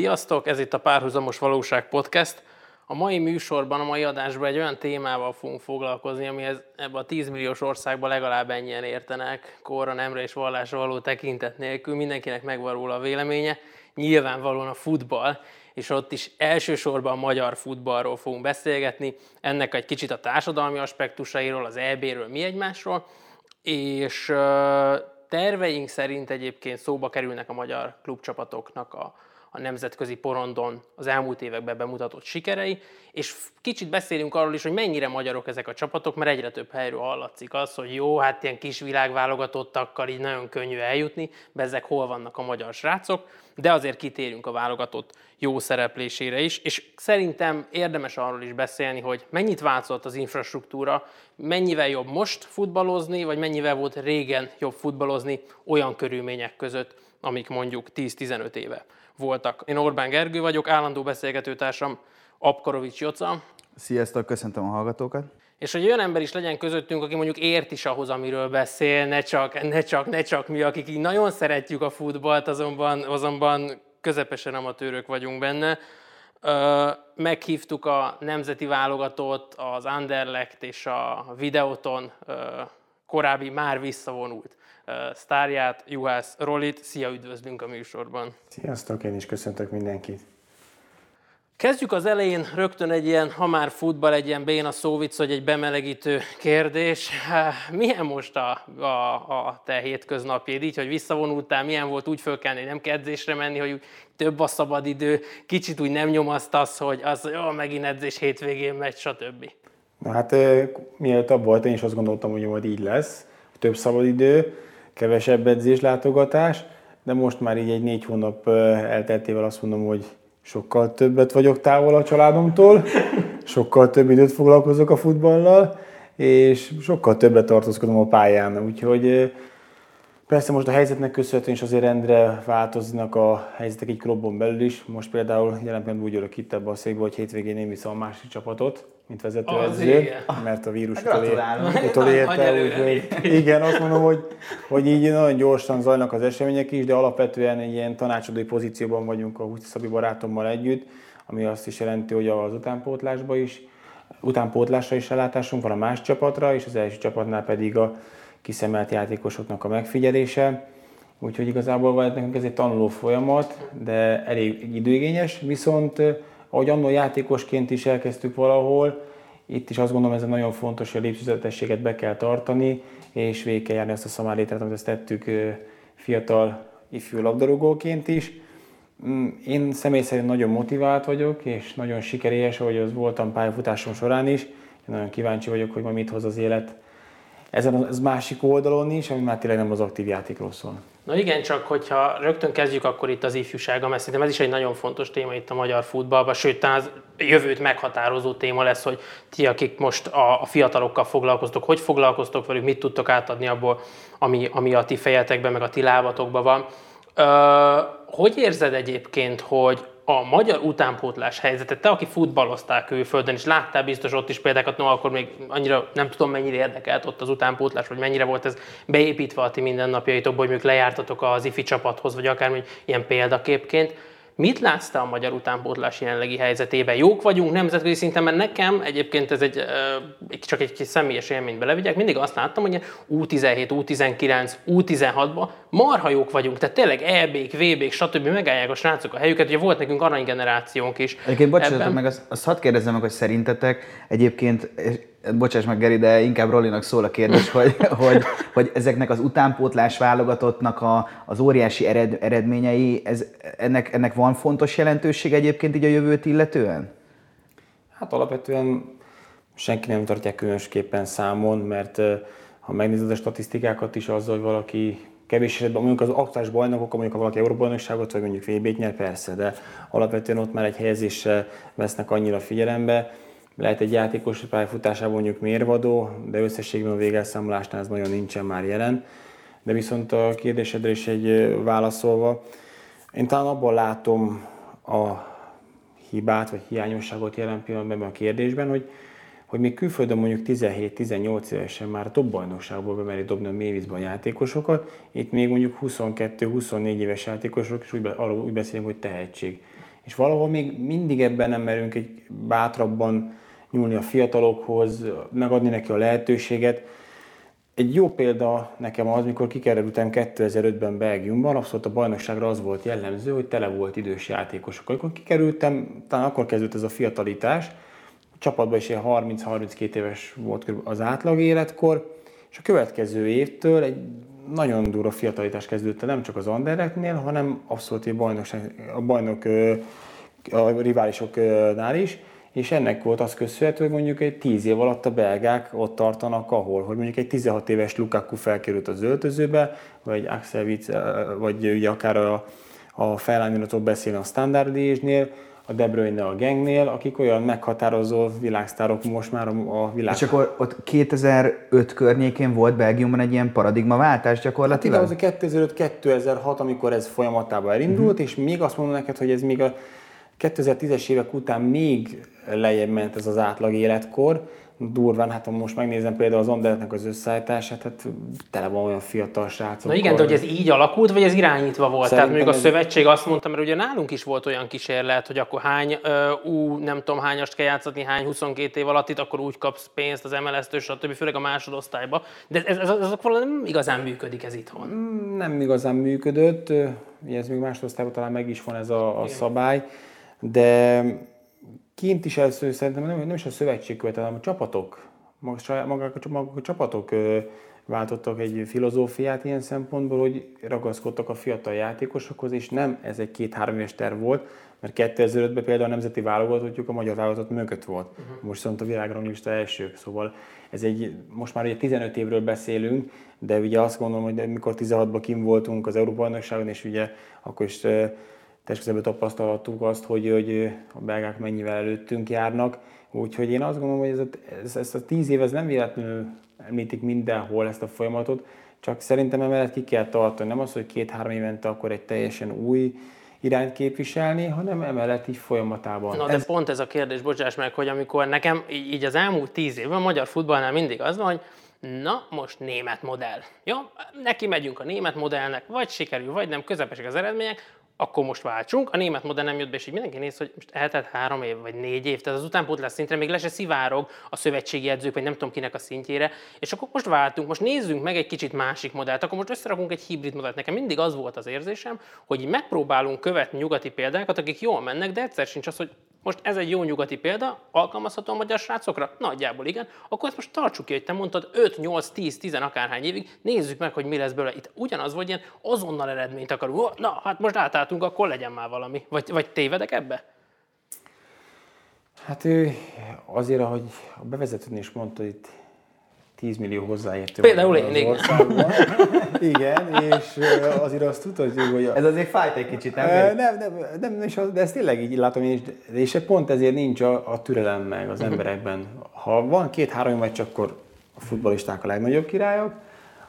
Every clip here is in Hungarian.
Sziasztok, ez itt a Párhuzamos Valóság Podcast. A mai műsorban, a mai adásban egy olyan témával fogunk foglalkozni, amihez ebben a 10 milliós országban legalább ennyien értenek, korra, nemre és vallásra való tekintet nélkül. Mindenkinek megvan róla a véleménye. Nyilvánvalóan a futball, és ott is elsősorban a magyar futballról fogunk beszélgetni, ennek egy kicsit a társadalmi aspektusairól, az EB-ről, mi egymásról, és terveink szerint egyébként szóba kerülnek a magyar klubcsapatoknak a, a nemzetközi porondon az elmúlt években bemutatott sikerei, és kicsit beszélünk arról is, hogy mennyire magyarok ezek a csapatok, mert egyre több helyről hallatszik az, hogy jó, hát ilyen kis világválogatottakkal így nagyon könnyű eljutni, ezek hol vannak a magyar srácok, de azért kitérünk a válogatott jó szereplésére is, és szerintem érdemes arról is beszélni, hogy mennyit változott az infrastruktúra, mennyivel jobb most futballozni, vagy mennyivel volt régen jobb futballozni olyan körülmények között, amik mondjuk 10-15 éve voltak. Én Orbán Gergő vagyok, állandó beszélgetőtársam Apkarovics Joca. Sziasztok, köszöntöm a hallgatókat. És hogy olyan ember is legyen közöttünk, aki mondjuk ért is ahhoz, amiről beszél, ne csak, ne csak, ne csak mi, akik így nagyon szeretjük a futballt, azonban, azonban közepesen amatőrök vagyunk benne. Meghívtuk a nemzeti válogatót, az Anderlecht és a Videoton korábbi már visszavonult sztárját, Juhász Rolit. Szia, üdvözlünk a műsorban! Sziasztok, én is köszöntök mindenkit! Kezdjük az elején rögtön egy ilyen, ha már futball, egy ilyen béna szóvic, hogy egy bemelegítő kérdés. Milyen most a, a, a te hétköznapjéd, így, hogy visszavonultál, milyen volt úgy fölkelni, nem kell edzésre menni, hogy több a szabadidő, kicsit úgy nem nyomasztasz, hogy az, jó, megint edzés hétvégén megy, stb. Na hát mielőtt abban volt, én is azt gondoltam, hogy majd így lesz, több szabadidő, kevesebb edzés látogatás, de most már így egy négy hónap elteltével azt mondom, hogy sokkal többet vagyok távol a családomtól, sokkal több időt foglalkozok a futballal, és sokkal többet tartózkodom a pályán. Úgyhogy persze most a helyzetnek köszönhetően is azért rendre változnak a helyzetek egy klubon belül is. Most például jelen pillanatban úgy ülök itt ebbe a székbe, hogy hétvégén én viszem a másik csapatot, mint vezetőedző, mert a vírus utolérte. Úgyhogy igen, azt mondom, hogy, hogy így nagyon gyorsan zajlanak az események is, de alapvetően egy ilyen tanácsadói pozícióban vagyunk a Húci Szabi barátommal együtt, ami azt is jelenti, hogy az utánpótlásba is, utánpótlásra is ellátásunk van a más csapatra, és az első csapatnál pedig a kiszemelt játékosoknak a megfigyelése. Úgyhogy igazából nekünk ez egy tanuló folyamat, de elég időigényes, viszont ahogy annó játékosként is elkezdtük valahol, itt is azt gondolom, ez nagyon fontos, hogy a lépcsőzetességet be kell tartani, és végig kell járni ezt a szamálétát, amit ezt tettük fiatal ifjú labdarúgóként is. Mm, én személy szerint nagyon motivált vagyok, és nagyon sikerélyes, ahogy az voltam pályafutásom során is. Én nagyon kíváncsi vagyok, hogy ma mit hoz az élet ezen az másik oldalon is, ami már tényleg nem az aktív játékról szól. Na igen, csak hogyha rögtön kezdjük akkor itt az ifjúsága, mert szerintem ez is egy nagyon fontos téma itt a magyar futballban, sőt, az jövőt meghatározó téma lesz, hogy ti, akik most a, a fiatalokkal foglalkoztok, hogy foglalkoztok velük, mit tudtok átadni abból, ami, ami a ti fejetekben, meg a ti lábatokban van. Ö, hogy érzed egyébként, hogy a magyar utánpótlás helyzetet, te, aki futballoztál külföldön, és láttál biztos ott is példákat, no, akkor még annyira nem tudom, mennyire érdekelt ott az utánpótlás, vagy mennyire volt ez beépítve a ti mindennapjaitokból, hogy mondjuk lejártatok az ifi csapathoz, vagy akár ilyen példaképként. Mit látsz te a magyar utánpótlás jelenlegi helyzetében? Jók vagyunk nemzetközi szinten, mert nekem egyébként ez egy, csak egy kis személyes élményt belevigyek, mindig azt láttam, hogy U17, U19, U16-ban marha jók vagyunk, tehát tényleg EB-k, VB-k, stb. megállják a srácok a helyüket, ugye volt nekünk aranygenerációnk is. Egyébként bocsánat, meg azt, azt hadd kérdezzem meg, hogy szerintetek egyébként bocsáss meg Geri, de inkább Rollinak szól a kérdés, hogy, hogy, hogy ezeknek az utánpótlás válogatottnak a, az óriási ered, eredményei, ez, ennek, ennek van fontos jelentőség egyébként így a jövőt illetően? Hát alapvetően senki nem tartja különösképpen számon, mert ha megnézed a statisztikákat is azzal, hogy valaki kevés esetben, mondjuk az aktuális bajnokok, mondjuk ha valaki Európa-bajnokságot, vagy mondjuk VB-t nyer, persze, de alapvetően ott már egy helyezéssel vesznek annyira figyelembe, lehet egy játékos pályafutásában mondjuk mérvadó, de összességben a végelszámolásnál ez nagyon nincsen már jelen. De viszont a kérdésedre is egy válaszolva, én talán abban látom a hibát vagy hiányosságot jelen pillanatban a kérdésben, hogy, hogy még külföldön mondjuk 17-18 évesen már top bajnokságból bemeri dobni a mélyvízben a játékosokat, itt még mondjuk 22-24 éves játékosok, és úgy, arról úgy beszélünk, hogy tehetség. És valahol még mindig ebben nem merünk egy bátrabban nyúlni a fiatalokhoz, megadni neki a lehetőséget. Egy jó példa nekem az, mikor kikerültem 2005-ben Belgiumban, abszolút a bajnokságra az volt jellemző, hogy tele volt idős játékosok. Amikor kikerültem, talán akkor kezdődött ez a fiatalitás, a csapatban is ilyen 30-32 éves volt az átlag életkor, és a következő évtől egy nagyon durva fiatalitás kezdődött nem csak az Andereknél, hanem abszolút a, bajnokság, a bajnok, a riválisoknál is, és ennek volt az köszönhető, hogy mondjuk egy 10 év alatt a belgák ott tartanak, ahol, hogy mondjuk egy 16 éves Lukaku felkerült az öltözőbe, vagy Axel Witz, vagy ugye akár a, a felállítóról beszélni a Standard Liège-nél, a De Bruyne a gengnél, akik olyan meghatározó világsztárok most már a világ. És akkor ott 2005 környékén volt Belgiumban egy ilyen paradigmaváltás gyakorlatilag? Hát az 2005-2006, amikor ez folyamatában elindult, uh-huh. és még azt mondom neked, hogy ez még a 2010-es évek után még lejjebb ment ez az átlag életkor, durván, hát ha most megnézem például az Anderletnek az összeállítását, hát tele van olyan fiatal srácok. Na igen, de hogy ez így alakult, vagy ez irányítva volt? Szerintem Tehát ez... a szövetség azt mondta, mert ugye nálunk is volt olyan kísérlet, hogy akkor hány ú, nem tudom hányast kell játszani, hány 22 év alatt itt, akkor úgy kapsz pénzt az MLS-től, stb. főleg a másodosztályba. De ez, ez, ez, ez nem igazán működik ez itthon. Nem igazán működött, ez még másodosztályban talán meg is van ez a, a szabály, de kint is először szerintem nem, nem is a szövetség követel, hanem a csapatok, magak, magak, magak a csapatok váltottak egy filozófiát ilyen szempontból, hogy ragaszkodtak a fiatal játékosokhoz, és nem ez egy két-három éves terv volt, mert 2005-ben például a nemzeti válogatottjuk a magyar válogatott mögött volt. Uh-huh. Most viszont a világranglista elsők, szóval ez egy, most már ugye 15 évről beszélünk, de ugye azt gondolom, hogy mikor 16-ban kim voltunk az Európa bajnokságon, és ugye akkor is testközelben tapasztalhattuk azt, hogy, hogy a belgák mennyivel előttünk járnak. Úgyhogy én azt gondolom, hogy ez a, ez, ez a tíz év ez nem véletlenül említik mindenhol ezt a folyamatot, csak szerintem emellett ki kell tartani. Nem az, hogy két-három évente akkor egy teljesen új irányt képviselni, hanem emellett így folyamatában. Na de ez... pont ez a kérdés, bocsáss meg, hogy amikor nekem így az elmúlt tíz évben a magyar futballnál mindig az van, hogy na most német modell. Jó? Neki megyünk a német modellnek, vagy sikerül, vagy nem, közepesek az eredmények, akkor most váltsunk. A német modell nem jött be, és így mindenki néz, hogy most eltelt három év, vagy négy év, tehát az utánpótlás szintre még le se szivárog a szövetségi edzők, vagy nem tudom kinek a szintjére, és akkor most váltunk, most nézzünk meg egy kicsit másik modellt, akkor most összerakunk egy hibrid modellt. Nekem mindig az volt az érzésem, hogy megpróbálunk követni nyugati példákat, akik jól mennek, de egyszer sincs az, hogy most ez egy jó nyugati példa, alkalmazható a magyar srácokra? Nagyjából igen. Akkor ezt most tartsuk ki, hogy te mondtad 5, 8, 10, 10 akárhány évig, nézzük meg, hogy mi lesz belőle. Itt ugyanaz volt, ilyen azonnal eredményt akarunk. Na, hát most átálltunk, akkor legyen már valami. Vagy, vagy tévedek ebbe? Hát azért, ahogy a bevezetőn is mondta, itt 10 millió hozzáértő Például én, igen. igen, és azért azt tudod, hogy... Ez azért fájt egy kicsit, nem? Nem, nem, nem és az, de ezt tényleg így látom én is, és pont ezért nincs a, a türelem meg az mhm. emberekben. Ha van két-három meccs, akkor a futbolisták a legnagyobb királyok,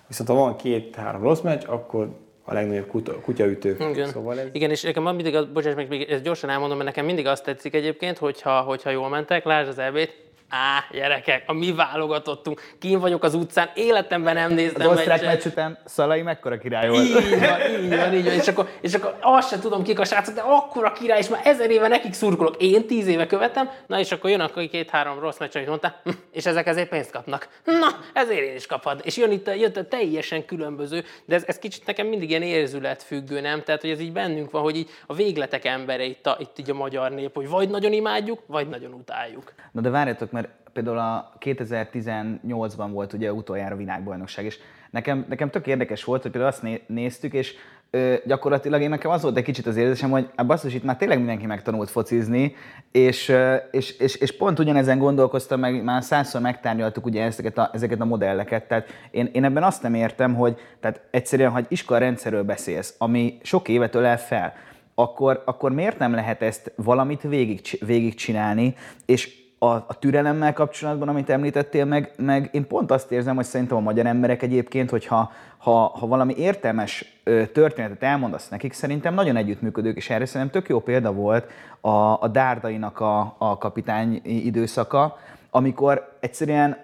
viszont ha van két-három rossz meccs, akkor a legnagyobb kutya, kutyaütők. Igen. Szóval ez... Igen, és nekem mindig, bocsáss meg, még ezt gyorsan elmondom, mert nekem mindig azt tetszik egyébként, hogyha, hogyha jól mentek, lásd az ebét, Á, gyerekek, a mi válogatottunk, kín vagyok az utcán, életemben nem néztem Az osztrák meccs után Szalai mekkora király volt. Így van, így van, így van. És akkor, és akkor azt sem tudom kik a srácok, de akkora király, és már ezer éve nekik szurkolok. Én tíz éve követem, na és akkor jön a két-három rossz meccs, amit mondta, hm, és ezek ezért pénzt kapnak. Na, ezért én is kapad. És jön itt, jött a teljesen különböző, de ez, ez kicsit nekem mindig ilyen érzület függő, nem? Tehát, hogy ez így bennünk van, hogy így a végletek embere itt, a, itt így a magyar nép, hogy vagy nagyon imádjuk, vagy nagyon utáljuk. Na de várjatok, mert például a 2018-ban volt ugye utoljára világbajnokság, és nekem, nekem tök érdekes volt, hogy például azt néztük, és ö, gyakorlatilag én nekem az volt egy kicsit az érzésem, hogy a basszus itt már tényleg mindenki megtanult focizni, és, és, és, és pont ugyanezen gondolkoztam, meg már százszor megtárgyaltuk ugye ezeket a, ezeket a modelleket, tehát én, én ebben azt nem értem, hogy tehát egyszerűen, hogy iskolarendszerről beszélsz, ami sok évet ölel fel, akkor, akkor miért nem lehet ezt valamit végig, végig csinálni, és a, a türelemmel kapcsolatban, amit említettél, meg, meg én pont azt érzem, hogy szerintem a magyar emberek egyébként, hogyha ha, ha valami értelmes ö, történetet elmondasz nekik, szerintem nagyon együttműködők, és erre szerintem tök jó példa volt a, a Dárdainak a, a kapitány időszaka, amikor egyszerűen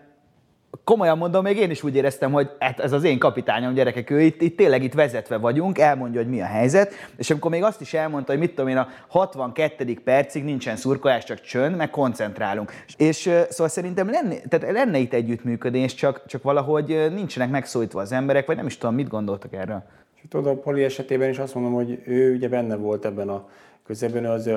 komolyan mondom, még én is úgy éreztem, hogy hát ez az én kapitányom, gyerekek, ő itt, itt tényleg itt vezetve vagyunk, elmondja, hogy mi a helyzet, és amikor még azt is elmondta, hogy mit tudom én, a 62. percig nincsen szurkolás, csak csönd, meg koncentrálunk. És szóval szerintem lenne, tehát lenne itt együttműködés, csak, csak valahogy nincsenek megszólítva az emberek, vagy nem is tudom, mit gondoltak erről. Tudod, a Poli esetében is azt mondom, hogy ő ugye benne volt ebben a közeben, az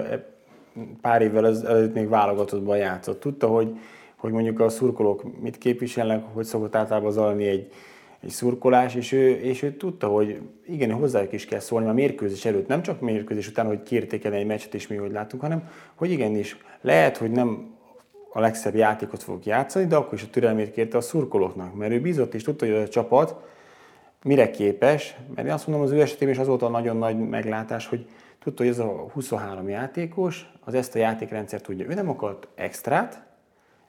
pár évvel ezelőtt még válogatottban játszott. Tudta, hogy hogy mondjuk a szurkolók mit képviselnek, hogy szokott általában zajlani egy, egy szurkolás, és ő, és ő tudta, hogy igen, hozzájuk is kell szólni a mérkőzés előtt, nem csak mérkőzés után, hogy kiértékelni egy meccset, és mi hogy látunk, hanem hogy igenis, lehet, hogy nem a legszebb játékot fog játszani, de akkor is a türelmét kérte a szurkolóknak, mert ő bízott és tudta, hogy a csapat mire képes, mert én azt mondom, az ő esetében is az volt a nagyon nagy meglátás, hogy tudta, hogy ez a 23 játékos, az ezt a játékrendszert tudja. Ő nem akart extrát,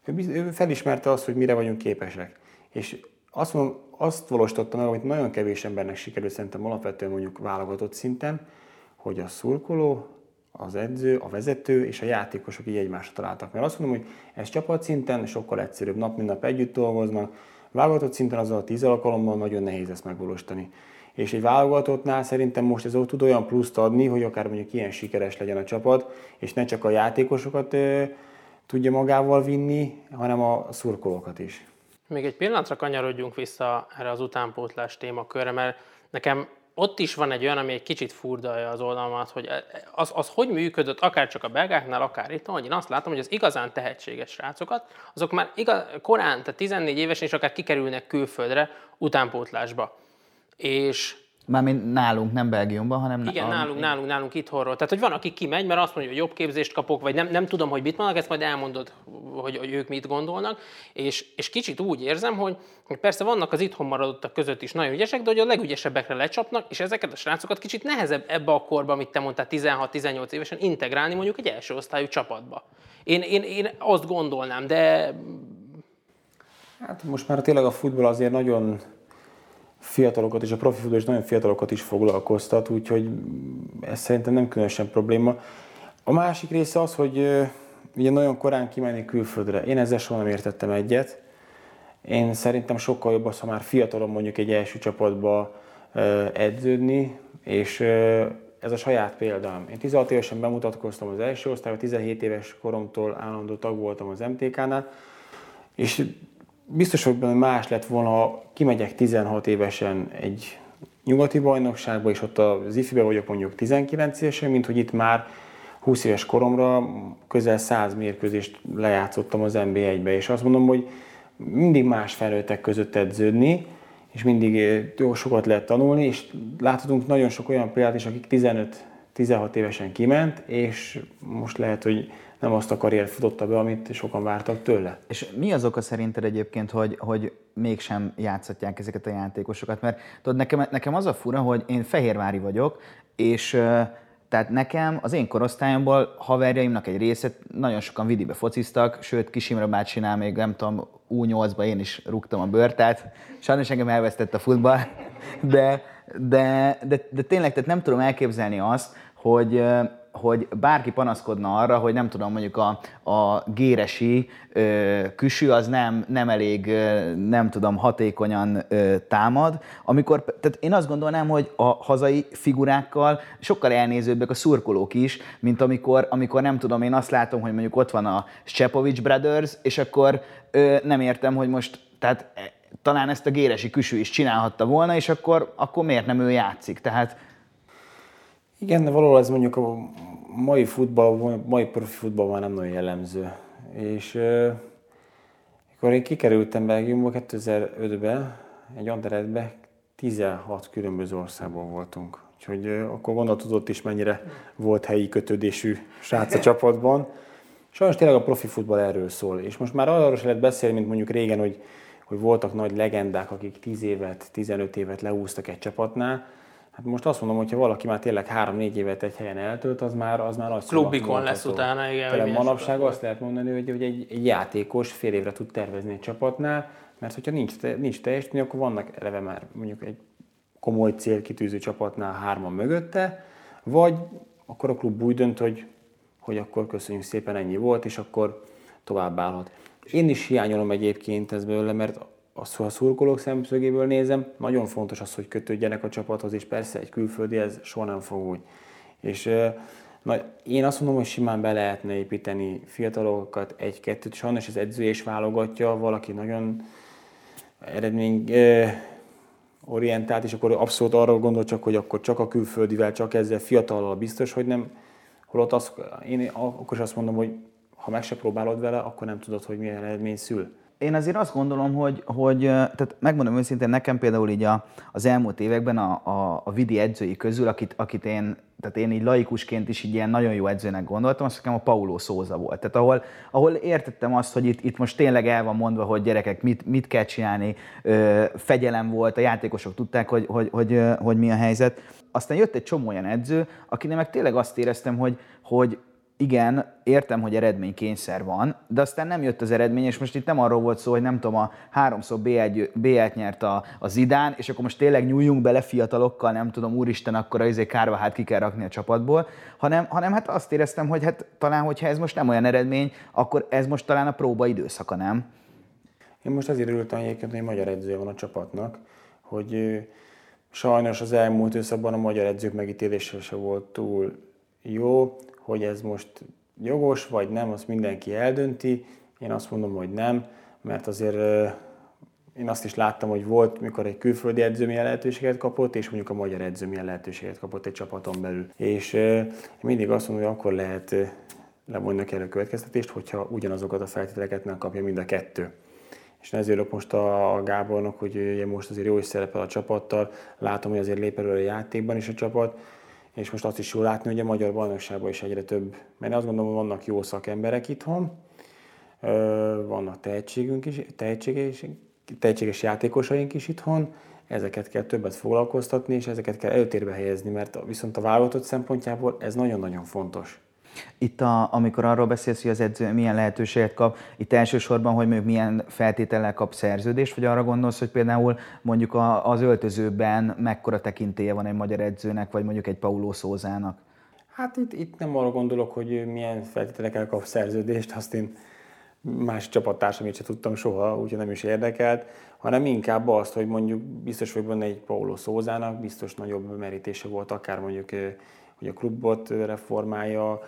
ő, felismerte azt, hogy mire vagyunk képesek. És azt, mondom, azt valósította meg, amit nagyon kevés embernek sikerült szerintem alapvetően mondjuk válogatott szinten, hogy a szurkoló, az edző, a vezető és a játékosok így egymásra találtak. Mert azt mondom, hogy ez csapatszinten sokkal egyszerűbb, nap mint nap együtt dolgoznak, válogatott szinten azzal a tíz alkalommal nagyon nehéz ezt megvalósítani. És egy válogatottnál szerintem most ez tud olyan pluszt adni, hogy akár mondjuk ilyen sikeres legyen a csapat, és ne csak a játékosokat tudja magával vinni, hanem a szurkolókat is. Még egy pillanatra kanyarodjunk vissza erre az utánpótlás témakörre, mert nekem ott is van egy olyan, ami egy kicsit furdalja az oldalmat, hogy az, az hogy működött, akár csak a belgáknál, akár itt, hogy én azt látom, hogy az igazán tehetséges srácokat, azok már igaz, korán, tehát 14 évesen is akár kikerülnek külföldre utánpótlásba. És Mármint nálunk, nem Belgiumban, hanem... Igen, a... nálunk, nálunk, nálunk itthonról. Tehát, hogy van, aki kimegy, mert azt mondja, hogy jobb képzést kapok, vagy nem, nem tudom, hogy mit mondanak, ezt majd elmondod, hogy, hogy ők mit gondolnak. És, és kicsit úgy érzem, hogy, hogy persze vannak az itthon maradottak között is nagyon ügyesek, de hogy a legügyesebbekre lecsapnak, és ezeket a srácokat kicsit nehezebb ebbe a korba, amit te mondtál, 16-18 évesen integrálni mondjuk egy első osztályú csapatba. Én, én, én azt gondolnám, de... Hát most már tényleg a futball azért nagyon fiatalokat és a profi futball is nagyon fiatalokat is foglalkoztat, úgyhogy ez szerintem nem különösen probléma. A másik része az, hogy ugye nagyon korán kimenni külföldre. Én ezzel soha nem értettem egyet. Én szerintem sokkal jobb az, ha már fiatalon mondjuk egy első csapatba edződni, és ez a saját példám. Én 16 évesen bemutatkoztam az első osztályba, 17 éves koromtól állandó tag voltam az MTK-nál, és biztos, hogy más lett volna, ha kimegyek 16 évesen egy nyugati bajnokságba, és ott az ifi vagyok mondjuk 19 évesen, mint hogy itt már 20 éves koromra közel 100 mérkőzést lejátszottam az NB1-be, és azt mondom, hogy mindig más felnőttek között edződni, és mindig jó sokat lehet tanulni, és láthatunk nagyon sok olyan példát is, akik 15-16 évesen kiment, és most lehet, hogy nem azt a karriert futotta be, amit sokan vártak tőle. És mi az oka szerinted egyébként, hogy, hogy mégsem játszhatják ezeket a játékosokat? Mert tudod, nekem, nekem az a fura, hogy én fehérvári vagyok, és tehát nekem az én korosztályomból haverjaimnak egy része nagyon sokan vidibe fociztak, sőt Kisimra bácsinál még nem tudom, U8-ba én is rúgtam a bőrt, tehát sajnos engem elvesztett a futball, de, de, de, de tényleg tehát nem tudom elképzelni azt, hogy, hogy bárki panaszkodna arra, hogy nem tudom, mondjuk a, a géresi ö, küsű az nem, nem elég, ö, nem tudom, hatékonyan ö, támad, amikor, tehát én azt gondolnám, hogy a hazai figurákkal sokkal elnézőbbek a szurkolók is, mint amikor, amikor nem tudom, én azt látom, hogy mondjuk ott van a Scepovic Brothers, és akkor ö, nem értem, hogy most, tehát e, talán ezt a géresi küsű is csinálhatta volna, és akkor, akkor miért nem ő játszik? Tehát igen, valahol ez mondjuk a mai futball, mai profi futballban nem nagyon jellemző. És euh, én kikerültem Belgiumba 2005-ben, egy Anderletbe, 16 különböző országból voltunk. Úgyhogy euh, akkor gondoltudott is, mennyire volt helyi kötődésű srác a csapatban. Sajnos tényleg a profi futball erről szól. És most már arról se lehet beszélni, mint mondjuk régen, hogy, hogy voltak nagy legendák, akik 10 évet, 15 évet leúztak egy csapatnál Hát most azt mondom, hogy ha valaki már tényleg három-négy évet egy helyen eltölt, az már, az már nagy Klubikon lesz utána, igen. Manapság azt lehet mondani, hogy, hogy egy, egy, játékos fél évre tud tervezni egy csapatnál, mert hogyha nincs, nincs teljesítmény, akkor vannak eleve már mondjuk egy komoly célkitűző csapatnál hárman mögötte, vagy akkor a klub úgy dönt, hogy, hogy akkor köszönjük szépen, ennyi volt, és akkor tovább állhat. Én is hiányolom egyébként ez belőle, mert az, ha a szurkolók szemszögéből nézem, nagyon fontos az, hogy kötődjenek a csapathoz, és persze egy külföldi ez soha nem fog úgy. És na, én azt mondom, hogy simán be lehetne építeni fiatalokat, egy-kettőt, sajnos az edző is válogatja, valaki nagyon eredmény orientált, és akkor abszolút arra gondol csak, hogy akkor csak a külföldivel, csak ezzel fiatallal biztos, hogy nem. Holott az, én akkor is azt mondom, hogy ha meg se próbálod vele, akkor nem tudod, hogy milyen eredmény szül én azért azt gondolom, hogy, hogy tehát megmondom őszintén, nekem például így a, az elmúlt években a, a, a vidi edzői közül, akit, akit én, tehát én így laikusként is így ilyen nagyon jó edzőnek gondoltam, azt nekem a Paulo Szóza volt. Tehát ahol, ahol értettem azt, hogy itt, itt most tényleg el van mondva, hogy gyerekek, mit, mit kell csinálni, ö, fegyelem volt, a játékosok tudták, hogy, hogy, hogy, hogy, hogy mi a helyzet. Aztán jött egy csomó olyan edző, akinek meg tényleg azt éreztem, hogy, hogy igen, értem, hogy eredménykényszer van, de aztán nem jött az eredmény, és most itt nem arról volt szó, hogy nem tudom, a háromszor B1, nyert a, a Zidán, és akkor most tényleg nyúljunk bele fiatalokkal, nem tudom, úristen, akkor izé kárva hát ki kell rakni a csapatból, hanem, hanem hát azt éreztem, hogy hát talán, hogyha ez most nem olyan eredmény, akkor ez most talán a próba időszaka, nem? Én most azért örültem egyébként, hogy magyar edzője van a csapatnak, hogy sajnos az elmúlt időszakban a magyar edzők megítélése se volt túl jó, hogy ez most jogos vagy nem, azt mindenki eldönti. Én azt mondom, hogy nem, mert azért én azt is láttam, hogy volt, mikor egy külföldi edző milyen lehetőséget kapott, és mondjuk a magyar edző milyen lehetőséget kapott egy csapaton belül. És mindig azt mondom, hogy akkor lehet levonni kell a következtetést, hogyha ugyanazokat a feltételeket nem kapja mind a kettő. És ezért most a Gábornak, hogy most azért jó is szerepel a csapattal, látom, hogy azért lép elő a játékban is a csapat, és most azt is jól látni, hogy a magyar bajnokságban is egyre több, mert azt gondolom, hogy vannak jó szakemberek itthon, vannak tehetségünk is, tehetséges, tehetséges játékosaink is itthon, ezeket kell többet foglalkoztatni, és ezeket kell előtérbe helyezni, mert viszont a válogatott szempontjából ez nagyon-nagyon fontos. Itt, a, amikor arról beszélsz, hogy az edző milyen lehetőséget kap, itt elsősorban, hogy mondjuk milyen feltétellel kap szerződést, vagy arra gondolsz, hogy például mondjuk a, az öltözőben mekkora tekintélye van egy magyar edzőnek, vagy mondjuk egy Paulo Szózának? Hát itt, itt nem arra gondolok, hogy milyen feltételekkel kap szerződést, azt én más csapattársam sem tudtam soha, úgyhogy nem is érdekelt, hanem inkább azt, hogy mondjuk biztos vagyok benne egy Paulo Szózának, biztos nagyobb merítése volt, akár mondjuk hogy a klubot reformálja,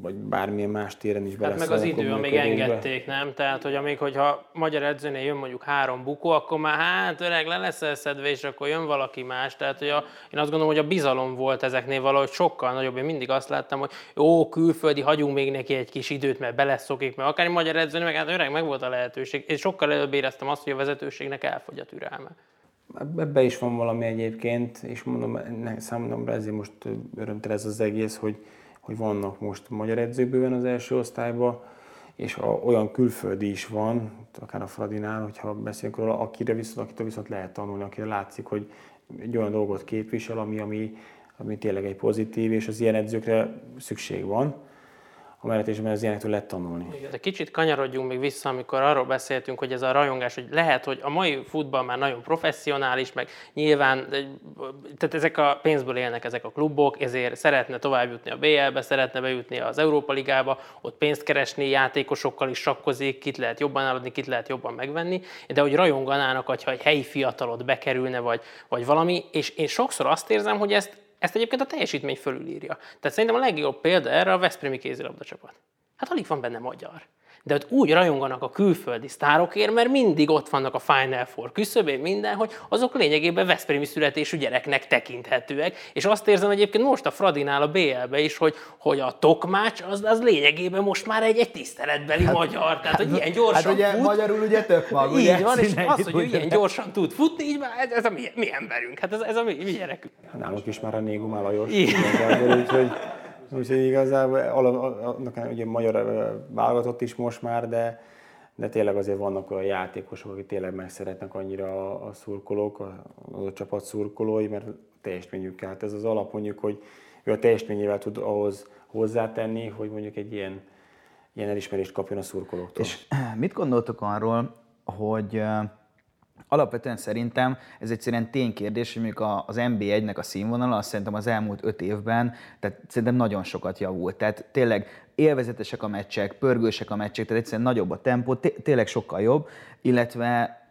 vagy bármilyen más téren is bele Hát meg az idő, amíg engedték, nem? Tehát, hogy amíg, hogyha magyar edzőnél jön mondjuk három bukó, akkor már hát öreg le lesz szedve, és akkor jön valaki más. Tehát, hogy a, én azt gondolom, hogy a bizalom volt ezeknél valahogy sokkal nagyobb. Én mindig azt láttam, hogy jó, külföldi, hagyunk még neki egy kis időt, mert beleszokik, mert akár egy magyar edzőnél, meg hát öreg, meg volt a lehetőség. És sokkal előbb éreztem azt, hogy a vezetőségnek elfogy a türelme. Ebbe is van valami egyébként, és mondom, számomra ezért most örömtel ez az egész, hogy, hogy vannak most magyar edzők bőven az első osztályban, és a, olyan külföldi is van, akár a Fradinál, hogyha beszélünk róla, akire viszont, akitől viszont lehet tanulni, akire látszik, hogy egy olyan dolgot képvisel, ami, ami, ami tényleg egy pozitív, és az ilyen edzőkre szükség van is, mert az ilyenektől lehet tanulni. De kicsit kanyarodjunk még vissza, amikor arról beszéltünk, hogy ez a rajongás, hogy lehet, hogy a mai futball már nagyon professzionális, meg nyilván, tehát ezek a pénzből élnek ezek a klubok, ezért szeretne tovább jutni a BL-be, szeretne bejutni az Európa Ligába, ott pénzt keresni, játékosokkal is sakkozik, kit lehet jobban eladni, kit lehet jobban megvenni, de hogy rajonganának, hogyha egy helyi fiatalot bekerülne, vagy, vagy valami, és én sokszor azt érzem, hogy ezt ezt egyébként a teljesítmény fölülírja. Tehát szerintem a legjobb példa erre a Veszprémi kézilabda csapat. Hát alig van benne magyar de ott úgy rajonganak a külföldi sztárokért, mert mindig ott vannak a Final Four küszöbén minden, hogy azok lényegében Veszprémi születésű gyereknek tekinthetőek, és azt érzem egyébként most a Fradinál a BL-be is, hogy, hogy a Tokmács az, az lényegében most már egy, egy tiszteletbeli hát, magyar, tehát hogy ilyen gyorsan hát ugye fut. magyarul ugye tök mag, Így ugye? van, és az, hogy ugye. ilyen gyorsan tud futni, így már ez, ez a mi, mi emberünk, hát ez, ez a mi, mi gyerekünk. Nálunk is már a Négum Lajos. Úgyhogy Úgyhogy igazából annak ugye magyar válogatott is most már, de, de tényleg azért vannak olyan játékosok, akik tényleg meg szeretnek annyira a, szurkolók, a, a csapat szurkolói, mert teljesítményük hát ez az alap mondjuk, hogy ő a teljesítményével tud ahhoz hozzátenni, hogy mondjuk egy ilyen, ilyen elismerést kapjon a szurkolóktól. És mit gondoltok arról, hogy Alapvetően szerintem ez egyszerűen ténykérdés, hogy mondjuk az NB1-nek a színvonala, azt szerintem az elmúlt öt évben, tehát szerintem nagyon sokat javult. Tehát tényleg élvezetesek a meccsek, pörgősek a meccsek, tehát egyszerűen nagyobb a tempó, tényleg sokkal jobb, illetve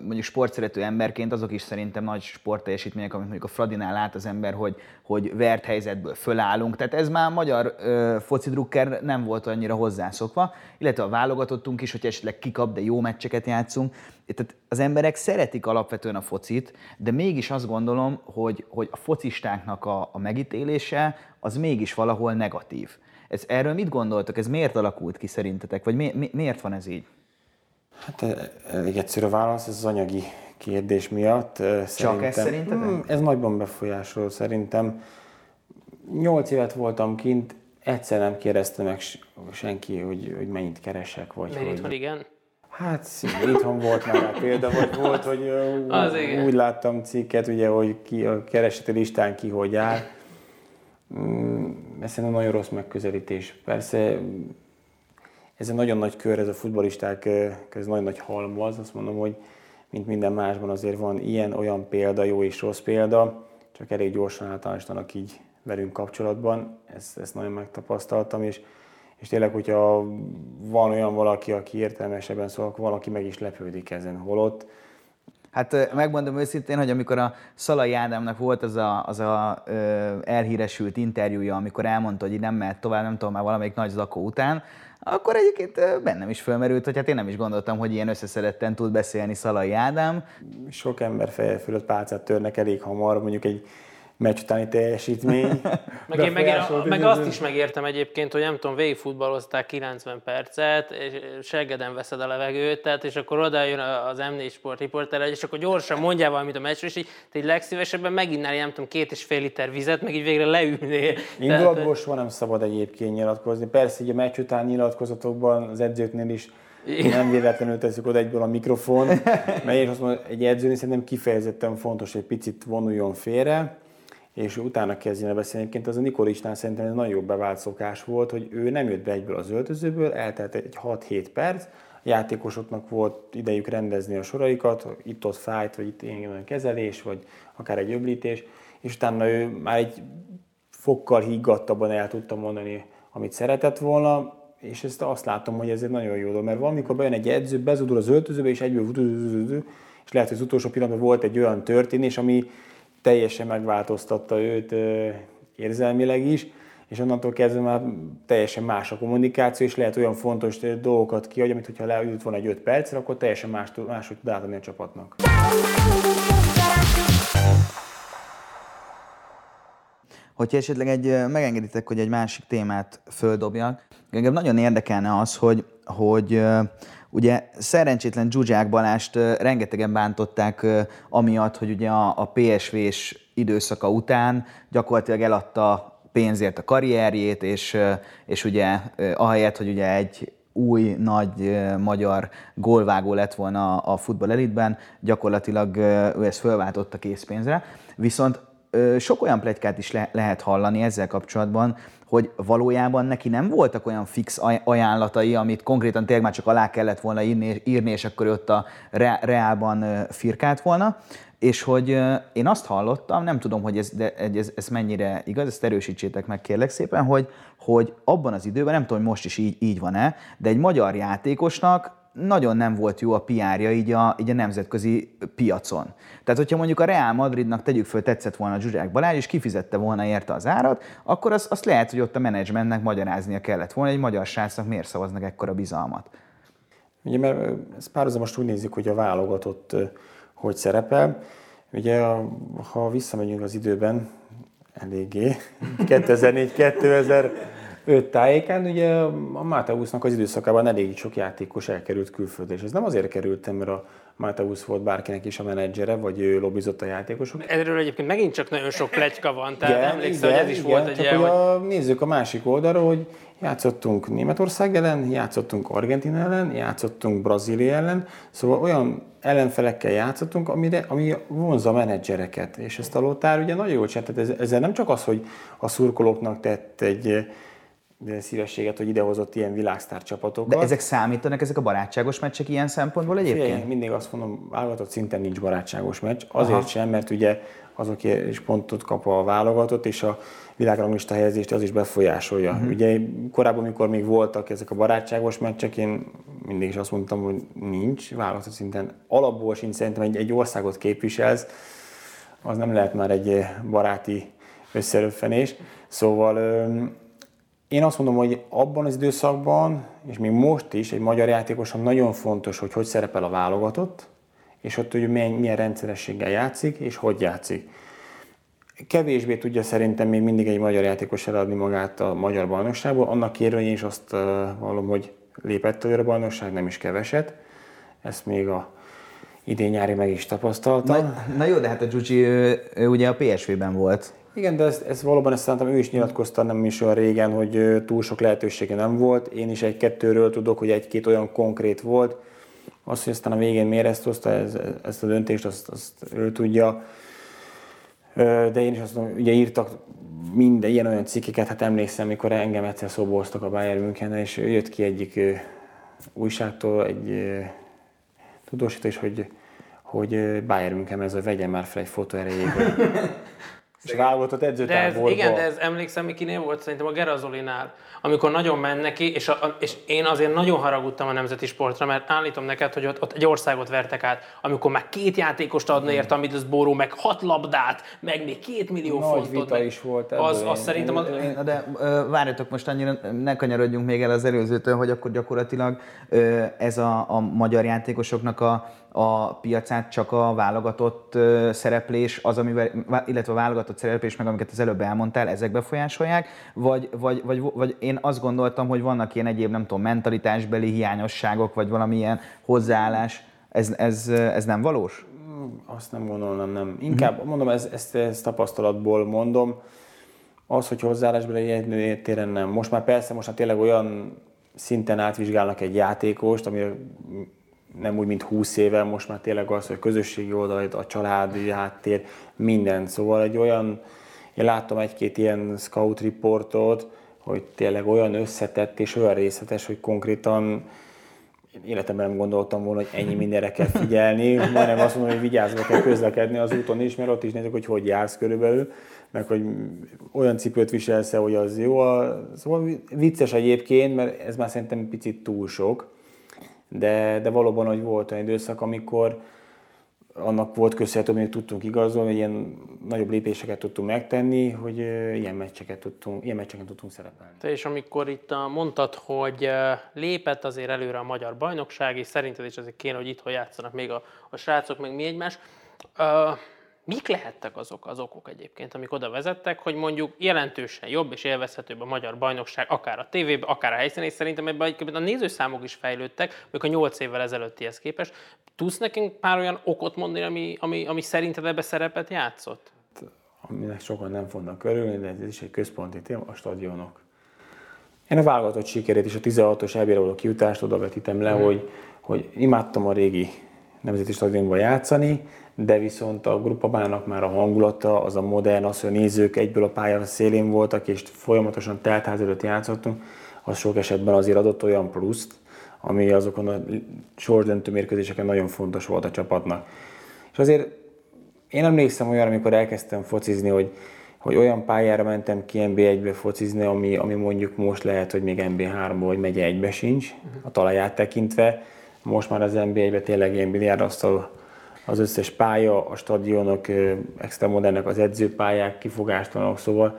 mondjuk sportszerető emberként azok is szerintem nagy sportteljesítmények, amit mondjuk a Fradinál lát az ember, hogy, hogy vert helyzetből fölállunk. Tehát ez már magyar ö, foci drukker nem volt annyira hozzászokva, illetve a válogatottunk is, hogy esetleg kikap, de jó meccseket játszunk. Tehát az emberek szeretik alapvetően a focit, de mégis azt gondolom, hogy, hogy a focistáknak a, a megítélése az mégis valahol negatív. Ez, erről mit gondoltok? Ez miért alakult ki szerintetek? Vagy mi, mi, miért van ez így? Hát elég egyszerű a válasz, ez az anyagi kérdés miatt. Csak szerintem, ez szerinted? Hmm, ez nagyban befolyásol szerintem. Nyolc évet voltam kint, egyszer nem kérdezte meg senki, hogy, hogy mennyit keresek. Vagy Mert hogy... itthon igen? Hát itthon volt már példa, vagy volt, hogy az úgy, igen. úgy láttam cikket, ugye, hogy ki a kereseti listán ki hogy áll. Mm, ez szerintem nagyon rossz megközelítés. Persze ez egy nagyon nagy kör, ez a futbolisták, ez nagyon nagy halmaz, azt mondom, hogy mint minden másban azért van ilyen, olyan példa, jó és rossz példa, csak elég gyorsan általánosítanak így velünk kapcsolatban, ezt, ezt nagyon megtapasztaltam, és, és tényleg, hogyha van olyan valaki, aki értelmesebben szól, akkor valaki meg is lepődik ezen, holott. Hát megmondom őszintén, hogy amikor a Szalai Ádámnak volt az a, az a ö, elhíresült interjúja, amikor elmondta, hogy nem mehet tovább, nem tudom, már valamelyik nagy zakó után, akkor egyébként bennem is fölmerült, hogy hát én nem is gondoltam, hogy ilyen összeszedetten tud beszélni Szalai Ádám. Sok ember feje fölött pálcát törnek elég hamar, mondjuk egy meccs utáni teljesítmény. meg én meg, én, meg azt is megértem egyébként, hogy nem tudom, végigfutballozták 90 percet, és seggeden veszed a levegőt, tehát, és akkor oda jön az M4 Sport riporter, és akkor gyorsan mondjál valamit a meccsről, és így így legszívesebben meginnál, nem tudom, két és fél liter vizet, meg így végre leülnél. Indulatból soha nem szabad egyébként nyilatkozni. Persze, így a meccs után nyilatkozatokban az edzőknél is nem véletlenül teszik oda egyből a mikrofon, mert én azt mondom, egy edzőnél szerintem kifejezetten fontos, hogy picit vonuljon félre, és utána kezdjen beszélni. Egyébként az a Nikolistán szerintem ez nagyon jó bevált szokás volt, hogy ő nem jött be egyből az öltözőből, eltelt egy 6-7 perc, a játékosoknak volt idejük rendezni a soraikat, itt-ott fájt, vagy itt ilyen kezelés, vagy akár egy öblítés, és utána ő már egy fokkal higgadtabban el tudta mondani, amit szeretett volna, és ezt azt látom, hogy ez egy nagyon jó dolog, mert valamikor bejön egy edző, bezudul az öltözőbe, és egyből és lehet, hogy az utolsó pillanatban volt egy olyan történés, ami teljesen megváltoztatta őt érzelmileg is, és onnantól kezdve már teljesen más a kommunikáció, és lehet olyan fontos dolgokat kiadni, amit hogyha leült volna egy 5 percre, akkor teljesen más, máshogy tud átadni a csapatnak. Hogyha esetleg egy, megengeditek, hogy egy másik témát földobjak, engem nagyon érdekelne az, hogy, hogy Ugye szerencsétlen Zsuzsák Balást rengetegen bántották amiatt, hogy ugye a, a PSV-s időszaka után gyakorlatilag eladta pénzért a karrierjét, és, és ugye ahelyett, hogy ugye egy új nagy magyar gólvágó lett volna a futball elitben, gyakorlatilag ő ezt fölváltotta készpénzre. Viszont sok olyan plegykát is le- lehet hallani ezzel kapcsolatban, hogy valójában neki nem voltak olyan fix ajánlatai, amit konkrétan tényleg már csak alá kellett volna írni, írni és akkor ott a reálban firkált volna, és hogy én azt hallottam, nem tudom, hogy ez, de ez, ez mennyire igaz, ezt erősítsétek meg kérlek szépen, hogy, hogy abban az időben, nem tudom, hogy most is így, így van-e, de egy magyar játékosnak nagyon nem volt jó a PR-ja így a, így a nemzetközi piacon. Tehát, hogyha mondjuk a Real Madridnak tegyük föl, tetszett volna Zsuzsák Balázs, és kifizette volna érte az árat, akkor azt, azt lehet, hogy ott a menedzsmentnek magyaráznia kellett volna, egy magyar srácnak miért szavaznak ekkora bizalmat. Ugye, mert ezt párhuzamos úgy nézzük, hogy a válogatott hogy szerepel. Ugye, ha visszamegyünk az időben, eléggé, 2004-2000 5 tájékán ugye a Mateusznak az időszakában elég sok játékos elkerült külföldre, és ez nem azért került, mert a Mateusz volt bárkinek is a menedzsere, vagy ő lobbizott a játékosok. Erről egyébként megint csak nagyon sok pletyka van, tehát igen, emlékszem, hogy ez is igen, volt egy ilyen, hogy... A, nézzük a másik oldalról, hogy játszottunk Németország ellen, játszottunk Argentina ellen, játszottunk Brazília ellen, szóval olyan ellenfelekkel játszottunk, amire, ami vonza a menedzsereket. És ezt a Lotár ugye nagyon jól csinált, ezzel nem csak az, hogy a szurkolóknak tett egy szívességet, hogy idehozott ilyen világsztár csapatokat. De ezek számítanak, ezek a barátságos meccsek ilyen szempontból egyébként? Én mindig azt mondom, válogatott szinten nincs barátságos meccs. Azért Aha. sem, mert ugye azok is pontot kap a válogatott, és a világranglista helyezést az is befolyásolja. Uh-huh. Ugye korábban, amikor még voltak ezek a barátságos meccsek, én mindig is azt mondtam, hogy nincs válogatott szinten. Alapból sincs szerintem egy, egy országot képviselsz, az nem lehet már egy baráti összeröffenés. Szóval én azt mondom, hogy abban az időszakban, és még most is egy magyar játékosan nagyon fontos, hogy hogy szerepel a válogatott, és ott hogy milyen, milyen rendszerességgel játszik, és hogy játszik. Kevésbé tudja szerintem még mindig egy magyar játékos eladni magát a magyar bajnokságból, annak kérve én is azt vallom, hogy lépett a bajnokság, nem is keveset. Ezt még a idén nyári meg is tapasztaltam. Na, na jó, de hát a Gyucsi ugye a PSV-ben volt. Igen, de ez, ez valóban ezt szerintem ő is nyilatkozta nem is olyan régen, hogy túl sok lehetősége nem volt. Én is egy-kettőről tudok, hogy egy-két olyan konkrét volt. Azt, hogy aztán a végén miért ezt hozta, ez, ezt a döntést, azt, azt ő tudja. De én is azt mondom, ugye írtak minden ilyen olyan cikkeket, hát emlékszem, mikor engem egyszer szóba hoztak a Bayern München, és jött ki egyik újságtól egy tudósítás, hogy, hogy Bayern München ez, hogy vegyen már fel egy fotó erejéig, És válogatott ez, igen, de ez emlékszem, mi kinél volt? Szerintem a Gerazolinál, amikor nagyon ment neki, és, a, és én azért nagyon haragudtam a nemzeti sportra, mert állítom neked, hogy ott, ott egy országot vertek át, amikor már két játékost adna ért, amit az Boró, meg hat labdát, meg még két millió Nagy fontot. vita meg, is volt Az, az szerintem... Az, Na de várjatok most annyira, ne kanyarodjunk még el az előzőtől, hogy akkor gyakorlatilag ez a, a magyar játékosoknak a, a piacát csak a válogatott szereplés, az, amivel, illetve a válogatott szereplés, meg amiket az előbb elmondtál, ezek befolyásolják, vagy, vagy, vagy, vagy én azt gondoltam, hogy vannak ilyen egyéb, nem tudom, mentalitásbeli hiányosságok, vagy valamilyen hozzáállás, ez, ez, ez nem valós? Azt nem gondolom, nem. Inkább, uh-huh. mondom, ezt, ezt, ezt tapasztalatból mondom, az, hogy hozzáállásbeli ilyen téren nem. Most már persze, most már tényleg olyan szinten átvizsgálnak egy játékost, ami nem úgy, mint 20 éve, most már tényleg az, hogy a közösségi oldal, a családi háttér, minden. Szóval egy olyan, én láttam egy-két ilyen scout riportot, hogy tényleg olyan összetett és olyan részletes, hogy konkrétan életemben nem gondoltam volna, hogy ennyi mindenre kell figyelni. Majdnem azt mondom, hogy vigyázva kell közlekedni az úton is, mert ott is nézzük, hogy hogy jársz körülbelül, meg hogy olyan cipőt viselsz hogy az jó. Szóval vicces egyébként, mert ez már szerintem picit túl sok de, de valóban, hogy volt olyan időszak, amikor annak volt köszönhető, hogy tudtunk igazolni, ilyen nagyobb lépéseket tudtunk megtenni, hogy ilyen meccseket tudtunk, ilyen meccseken tudtunk szerepelni. Te és amikor itt mondtad, hogy lépett azért előre a magyar bajnokság, és szerinted is azért kéne, hogy itthon játszanak még a, a srácok, meg mi egymás. Mik lehettek azok az okok egyébként, amik oda vezettek, hogy mondjuk jelentősen jobb és élvezhetőbb a magyar bajnokság, akár a tévében, akár a helyszínen, és szerintem ebben a nézőszámok is fejlődtek, mondjuk a 8 évvel ezelőttihez képest. Tudsz nekünk pár olyan okot mondani, ami, ami, ami szerinted ebbe szerepet játszott? Aminek sokan nem fognak körülni, de ez is egy központi téma, a stadionok. Én a válogatott sikerét és a 16-os elbére való kiutást oda vetítem le, mm. hogy, hogy imádtam a régi nemzeti stadionban játszani, de viszont a grupabának már a hangulata, az a modern, az, hogy a nézők egyből a pálya szélén voltak, és folyamatosan teltház előtt játszottunk, az sok esetben azért adott olyan pluszt, ami azokon a sorsdöntő mérkőzéseken nagyon fontos volt a csapatnak. És azért én emlékszem olyan, amikor elkezdtem focizni, hogy, hogy olyan pályára mentem ki NB1-be focizni, ami, ami mondjuk most lehet, hogy még NB3-ba vagy megye egybe sincs, a talaját tekintve. Most már az NB1-be tényleg ilyen biliárdasztal az összes pálya, a stadionok extra modernek, az edzőpályák kifogástalanok, szóval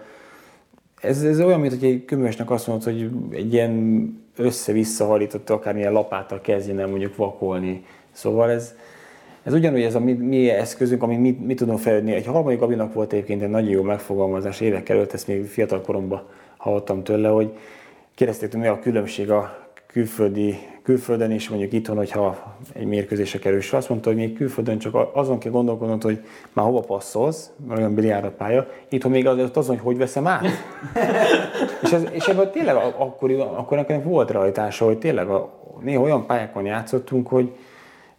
ez, ez olyan, mint hogy egy köművesnek azt mondod, hogy egy ilyen össze-vissza hallított, akármilyen lapáttal kezdjen mondjuk vakolni. Szóval ez, ez ugyanúgy ez a mi, mi eszközünk, ami mi, mi tudunk fejlődni. Egy harmadik Gabinak volt egyébként egy nagyon jó megfogalmazás évek előtt, ezt még fiatal koromban hallottam tőle, hogy kérdezték, mi a különbség a külföldi, külföldön is, mondjuk itthon, hogyha egy mérkőzésre kerül, és azt mondta, hogy még külföldön csak azon kell gondolkodnod, hogy már hova passzolsz, mert olyan biliárd pálya, itthon még azért azon, hogy hogy veszem át. és, ez, és ebben tényleg akkor, akkor nekem volt rajtása, hogy tényleg a, néha olyan pályákon játszottunk, hogy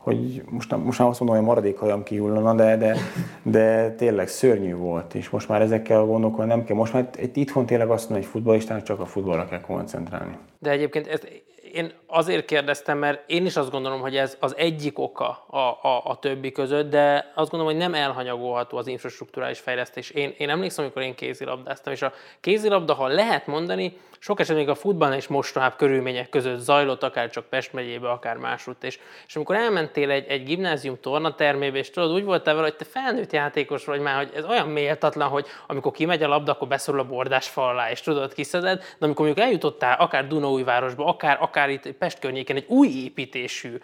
hogy most, most már azt mondom, hogy a maradék hajam kihullana, de, de, de tényleg szörnyű volt, és most már ezekkel gondolkodni nem kell. Most már itt itthon tényleg azt mondom, hogy futballistának csak a futballra kell koncentrálni. De egyébként ezt én azért kérdeztem, mert én is azt gondolom, hogy ez az egyik oka a, a, a többi között, de azt gondolom, hogy nem elhanyagolható az infrastruktúrális fejlesztés. Én, én emlékszem, amikor én kézilabdáztam, és a kézilabda, ha lehet mondani, sok esetben még a futballnál is mostohább körülmények között zajlott, akár csak Pest megyébe, akár máshogy. És, és amikor elmentél egy, egy gimnázium tornatermébe, és tudod, úgy voltál vele, hogy te felnőtt játékos vagy már, hogy ez olyan méltatlan, hogy amikor kimegy a labda, akkor beszorul a bordás fal alá, és tudod, kiszeded, de amikor mondjuk eljutottál akár Dunaújvárosba, akár, akár itt Pest környéken egy új építésű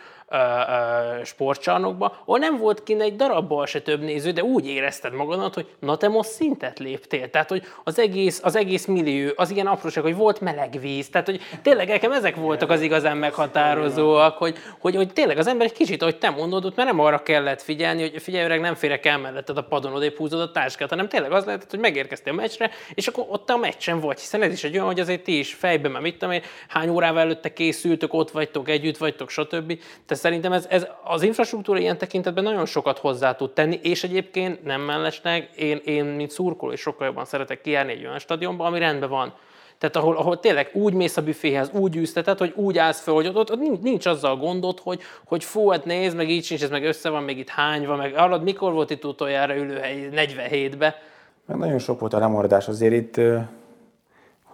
sportcsarnokba, ahol nem volt kint egy darabbal se több néző, de úgy érezted magadat, hogy na te most szintet léptél. Tehát, hogy az egész, az egész millió, az ilyen apróság, hogy volt meleg víz. Tehát, hogy tényleg nekem ezek voltak az igazán meghatározóak, hogy, hogy, hogy tényleg az ember egy kicsit, hogy te mondod, ott mert nem arra kellett figyelni, hogy figyelj, öreg, nem férek el melletted a padon, odébb húzod a táskát, hanem tényleg az lehetett, hogy megérkeztél a meccsre, és akkor ott a meccsen vagy, hiszen ez is egy olyan, hogy azért ti is fejben, mert mit tudom én, hány órával előtte készültök, ott vagytok, együtt vagytok, stb. Tehát szerintem ez, ez az infrastruktúra ilyen tekintetben nagyon sokat hozzá tud tenni, és egyébként nem mellesleg, én, én mint szurkoló is sokkal jobban szeretek kijárni egy olyan stadionba, ami rendben van. Tehát ahol, ahol tényleg úgy mész a büféhez, úgy űzteted, hogy úgy állsz fel, hogy ott, ott nincs, nincs azzal gondod, hogy, hogy fú, hát nézd, meg így sincs, ez meg össze van, még itt hány van, meg arra, mikor volt itt utoljára ülőhely 47-be. Meg nagyon sok volt a lemaradás, azért itt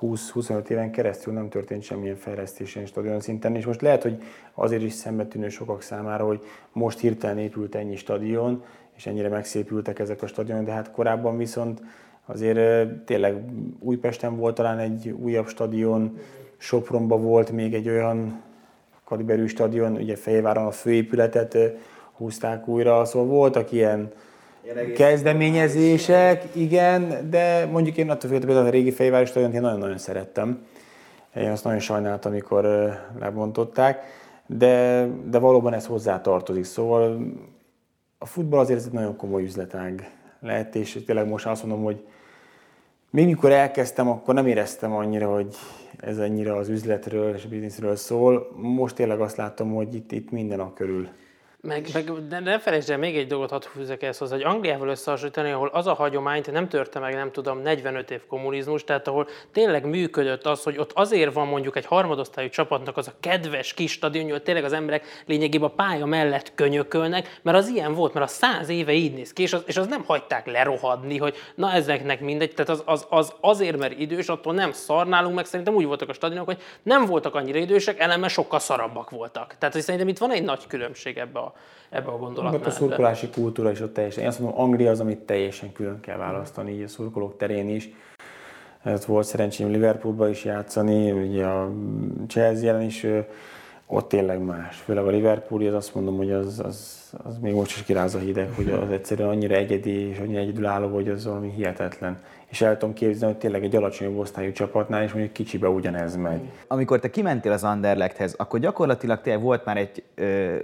20-25 éven keresztül nem történt semmilyen fejlesztés ilyen stadion szinten, és most lehet, hogy azért is szembetűnő sokak számára, hogy most hirtelen épült ennyi stadion, és ennyire megszépültek ezek a stadionok, de hát korábban viszont azért tényleg Újpesten volt talán egy újabb stadion, Sopronban volt még egy olyan kaliberű stadion, ugye Fejváron a főépületet húzták újra, szóval voltak ilyen kezdeményezések, igen, de mondjuk én attól függően például a régi Fejváros stadiont én nagyon-nagyon szerettem. Én azt nagyon sajnáltam, amikor lebontották, de, de valóban ez hozzá tartozik. Szóval a futball azért ez egy nagyon komoly üzletág lett, és tényleg most azt mondom, hogy még mikor elkezdtem, akkor nem éreztem annyira, hogy ez annyira az üzletről és a bizniszről szól. Most tényleg azt látom, hogy itt, itt minden a körül meg, meg de ne felejtsd el, még egy dolgot hadd fűzek ezt hozzá, hogy Angliával összehasonlítani, ahol az a hagyományt nem törte meg, nem tudom, 45 év kommunizmus, tehát ahol tényleg működött az, hogy ott azért van mondjuk egy harmadosztályú csapatnak az a kedves kis stadion, hogy tényleg az emberek lényegében a pálya mellett könyökölnek, mert az ilyen volt, mert a száz éve így néz ki, és az, és az nem hagyták lerohadni, hogy na ezeknek mindegy, tehát az, az, az azért, mert idős, attól nem szarnálunk meg, szerintem úgy voltak a stadionok, hogy nem voltak annyira idősek, ellenben sokkal szarabbak voltak. Tehát hogy szerintem itt van egy nagy különbség ebbe a ebbe a gondolatnál. a szurkolási kultúra is ott teljesen. Én azt mondom, Anglia az, amit teljesen külön kell választani, így a szurkolók terén is. Ez volt szerencsém Liverpoolba is játszani, ugye a Chelsea ellen is ott tényleg más. Főleg a Liverpooli, az azt mondom, hogy az, az, az még most is kiráz a hideg, hogy az egyszerűen annyira egyedi és annyira egyedülálló, hogy az valami hihetetlen és el tudom képzelni, hogy tényleg egy alacsonyabb osztályú csapatnál, és mondjuk kicsibe ugyanez megy. Amikor te kimentél az Anderlechthez, akkor gyakorlatilag te volt már egy ö,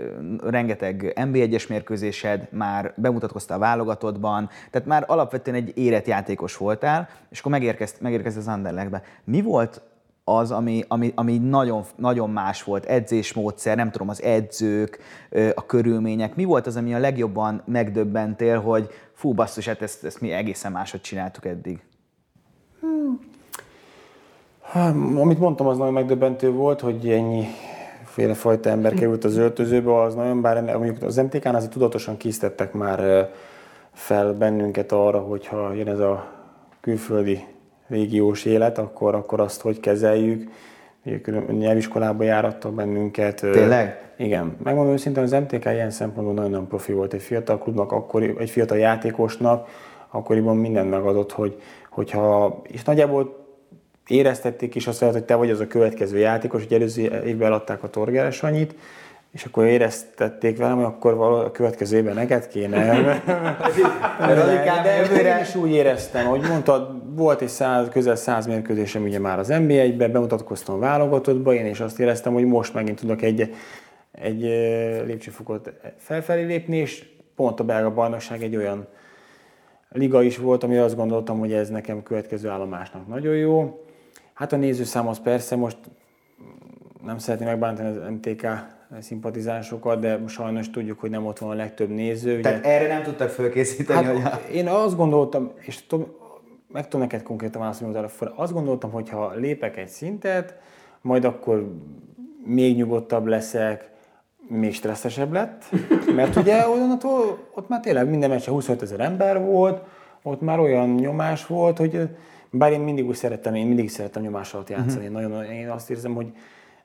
rengeteg NB1-es mérkőzésed, már bemutatkoztál a válogatottban, tehát már alapvetően egy érett játékos voltál, és akkor megérkezt, megérkezt az Anderlechtbe. Mi volt az, ami, ami, ami nagyon, nagyon más volt, edzésmódszer, nem tudom, az edzők, a körülmények. Mi volt az, ami a legjobban megdöbbentél, hogy fú, basszus, hát ezt, ezt mi egészen máshogy csináltuk eddig? Hmm. Hát, amit mondtam, az nagyon megdöbbentő volt, hogy ennyi fajta ember került az öltözőbe, az nagyon, bár mondjuk az MTK-n azért tudatosan készítettek már fel bennünket arra, hogyha jön ez a külföldi régiós élet, akkor, akkor azt hogy kezeljük. Nyelviskolába járattak bennünket. Tényleg? Igen. Megmondom őszintén, az MTK ilyen szempontból nagyon-nagyon profi volt. Egy fiatal klubnak, akkori, egy fiatal játékosnak akkoriban mindent megadott, hogy, hogyha, és nagyjából éreztették is azt, hogy te vagy az a következő játékos, hogy előző évben adták a Torgeres annyit, és akkor éreztették velem, hogy akkor a következő évben neked kéne. de, de én is úgy éreztem, hogy mondtad, volt egy száz, közel száz mérkőzésem ugye már az NBA-ben, bemutatkoztam a válogatottba, én is azt éreztem, hogy most megint tudok egy, egy lépcsőfokot felfelé lépni, és pont a belga bajnokság egy olyan liga is volt, ami azt gondoltam, hogy ez nekem következő állomásnak nagyon jó. Hát a nézőszám az persze most nem szeretném megbántani az MTK szimpatizánsokat, de sajnos tudjuk, hogy nem ott van a legtöbb néző. Tehát ugye. erre nem tudtak fölkészíteni? Hát, hogy a... Én azt gondoltam, és tudom, meg tudom neked konkrétan válaszolni, azt gondoltam, hogy ha lépek egy szintet, majd akkor még nyugodtabb leszek, még stresszesebb lett, mert ugye onnantól, ott már tényleg minden meccsen 25 ezer ember volt, ott már olyan nyomás volt, hogy bár én mindig úgy szerettem, én mindig szerettem nyomás alatt játszani. Uh-huh. Nagyon, én azt érzem, hogy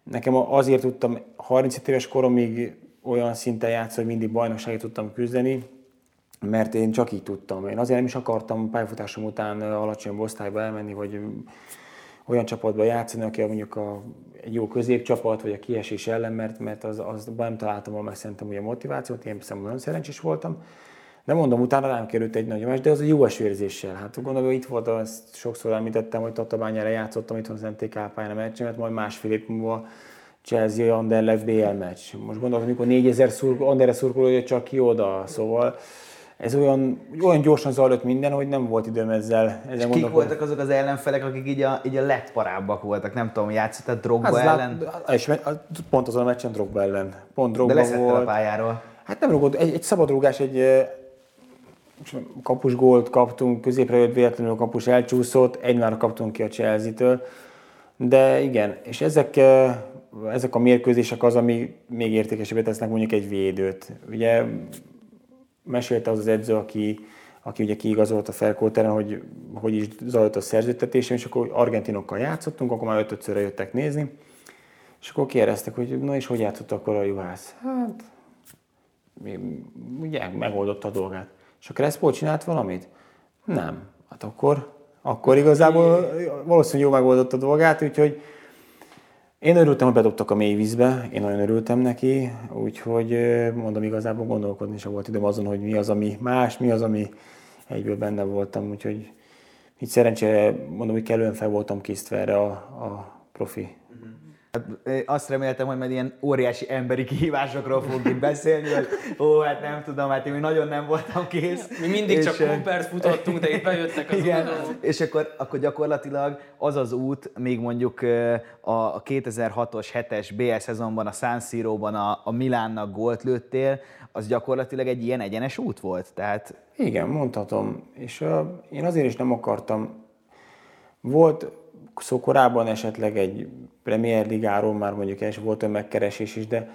nekem azért tudtam 35 éves koromig olyan szinten játszani, hogy mindig bajnokságot tudtam küzdeni, mert én csak így tudtam. Én azért nem is akartam pályafutásom után alacsonyabb osztályba elmenni, vagy olyan csapatba játszani, aki mondjuk a, egy jó középcsapat, vagy a kiesés ellen, mert, mert az, az nem találtam volna meg szerintem ugye a motivációt, én szerintem nagyon szerencsés voltam. De mondom, utána rám került egy nagy nyomás, de az a jó érzéssel. Hát gondolom, hogy itt volt, azt sokszor említettem, hogy Tatabányára játszottam itt az NTK pályán a meccsemet, majd másfél év múlva Chelsea Anderlecht BL meccs. Most gondolom, amikor 4000 szurkoló, Anderre szurkolója csak ki oda, szóval ez olyan, olyan gyorsan zajlott minden, hogy nem volt időm ezzel. ezzel És kik voltak azok az ellenfelek, akik így a, így a legparábbak voltak? Nem tudom, játszottad Drogba hát, ellen? Lát, és pont azon a meccsen Drogba ellen. Pont Drogba De volt. a pályáról. Hát nem rúgott, egy, egy szabad rúgás, egy kapusgólt kaptunk, középre jött véletlenül a kapus elcsúszott, egymára kaptunk ki a Chelsea-től. De igen, és ezek, ezek a mérkőzések az, ami még értékesebbé tesznek mondjuk egy védőt. Ugye mesélte az az edző, aki, aki ugye kiigazolt a felkóteren, hogy hogy is zajlott a szerződtetésem, és akkor argentinokkal játszottunk, akkor már ötötszörre jöttek nézni, és akkor kérdeztek, hogy na és hogy játszott akkor a juhász? Hát, ugye megoldotta a dolgát. És a Crespo csinált valamit? Nem. Hát akkor, akkor igazából valószínűleg jó megoldott a dolgát, úgyhogy én örültem, hogy bedobtak a mély vízbe, én nagyon örültem neki, úgyhogy mondom, igazából gondolkodni sem volt időm azon, hogy mi az, ami más, mi az, ami egyből benne voltam, úgyhogy így szerencsére mondom, hogy kellően fel voltam készítve erre a, a profi Hát, azt reméltem, hogy majd ilyen óriási emberi kihívásokról fogunk itt beszélni, hogy ó, hát nem tudom, hát én még nagyon nem voltam kész. Mi mindig és, csak kompert futottunk, de itt bejöttek az igen. És akkor, akkor gyakorlatilag az az út, még mondjuk a 2006-os, 7-es BL szezonban a San Siro-ban a, a Milánnak gólt lőttél, az gyakorlatilag egy ilyen egyenes út volt? Tehát... Igen, mondhatom. És uh, én azért is nem akartam. Volt szó korábban esetleg egy Premier Ligáról már mondjuk is volt megkeresés is, de,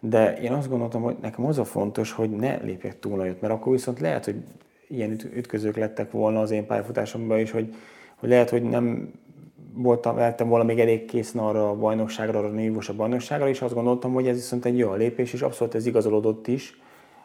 de én azt gondoltam, hogy nekem az a fontos, hogy ne lépjek túl nagyot, mert akkor viszont lehet, hogy ilyen ütközők lettek volna az én pályafutásomban is, hogy, hogy lehet, hogy nem voltam, lehettem volna még elég készen arra a bajnokságra, arra a nívós a bajnokságra, és azt gondoltam, hogy ez viszont egy jó lépés, és abszolút ez igazolódott is,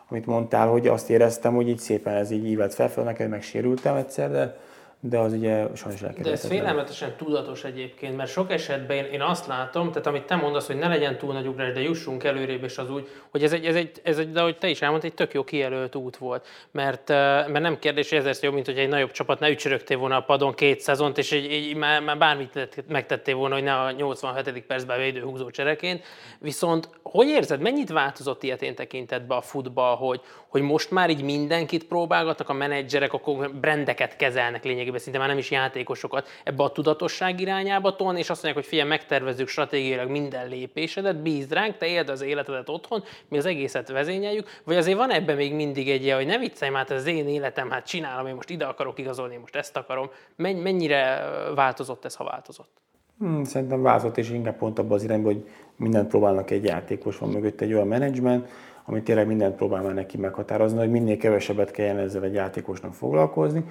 amit mondtál, hogy azt éreztem, hogy így szépen ez így ívelt felfel, neked megsérültem egyszer, de de az ugye sajnos De ez félelmetesen tudatos egyébként, mert sok esetben én, én azt látom, tehát amit te mondasz, hogy ne legyen túl nagy ugrás, de jussunk előrébb, és az úgy, hogy ez egy, ez egy, ez egy de ahogy te is elmondtad, egy tök jó kijelölt út volt. Mert, mert nem kérdés, hogy ezért jobb, mint hogy egy nagyobb csapat ne ücsörögtél volna a padon két szezont, és egy, egy, már, már bármit megtettél volna, hogy ne a 87. percben védőhúzó csereként. Viszont hogy érzed, mennyit változott ilyetén tekintetben a futball, hogy, hogy most már így mindenkit próbálgatnak, a menedzserek, akkor brendeket kezelnek lényegében lényegében szinte már nem is játékosokat ebbe a tudatosság irányába tolni, és azt mondják, hogy figyelj, megtervezzük stratégiailag minden lépésedet, bízd ránk, te éld az életedet otthon, mi az egészet vezényeljük, vagy azért van ebben még mindig egy ilyen, hogy ne viccelj, hát ez az én életem, hát csinálom, én most ide akarok igazolni, én most ezt akarom. Mennyire változott ez, ha változott? Hmm, szerintem változott, és inkább pont abban az irányban, hogy mindent próbálnak egy játékos, van mögött egy olyan menedzsment, ami tényleg mindent próbál már neki meghatározni, hogy minél kevesebbet kelljen ezzel egy játékosnak foglalkozni,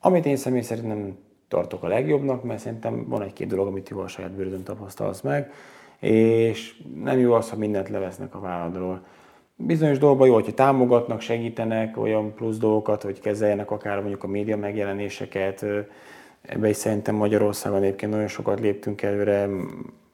amit én személy szerint nem tartok a legjobbnak, mert szerintem van egy-két dolog, amit jó a saját bőrödön tapasztalsz meg, és nem jó az, ha mindent levesznek a válladról. Bizonyos dolgokban jó, hogyha támogatnak, segítenek olyan plusz dolgokat, hogy kezeljenek akár mondjuk a média megjelenéseket. Ebbe is szerintem Magyarországon egyébként nagyon sokat léptünk előre,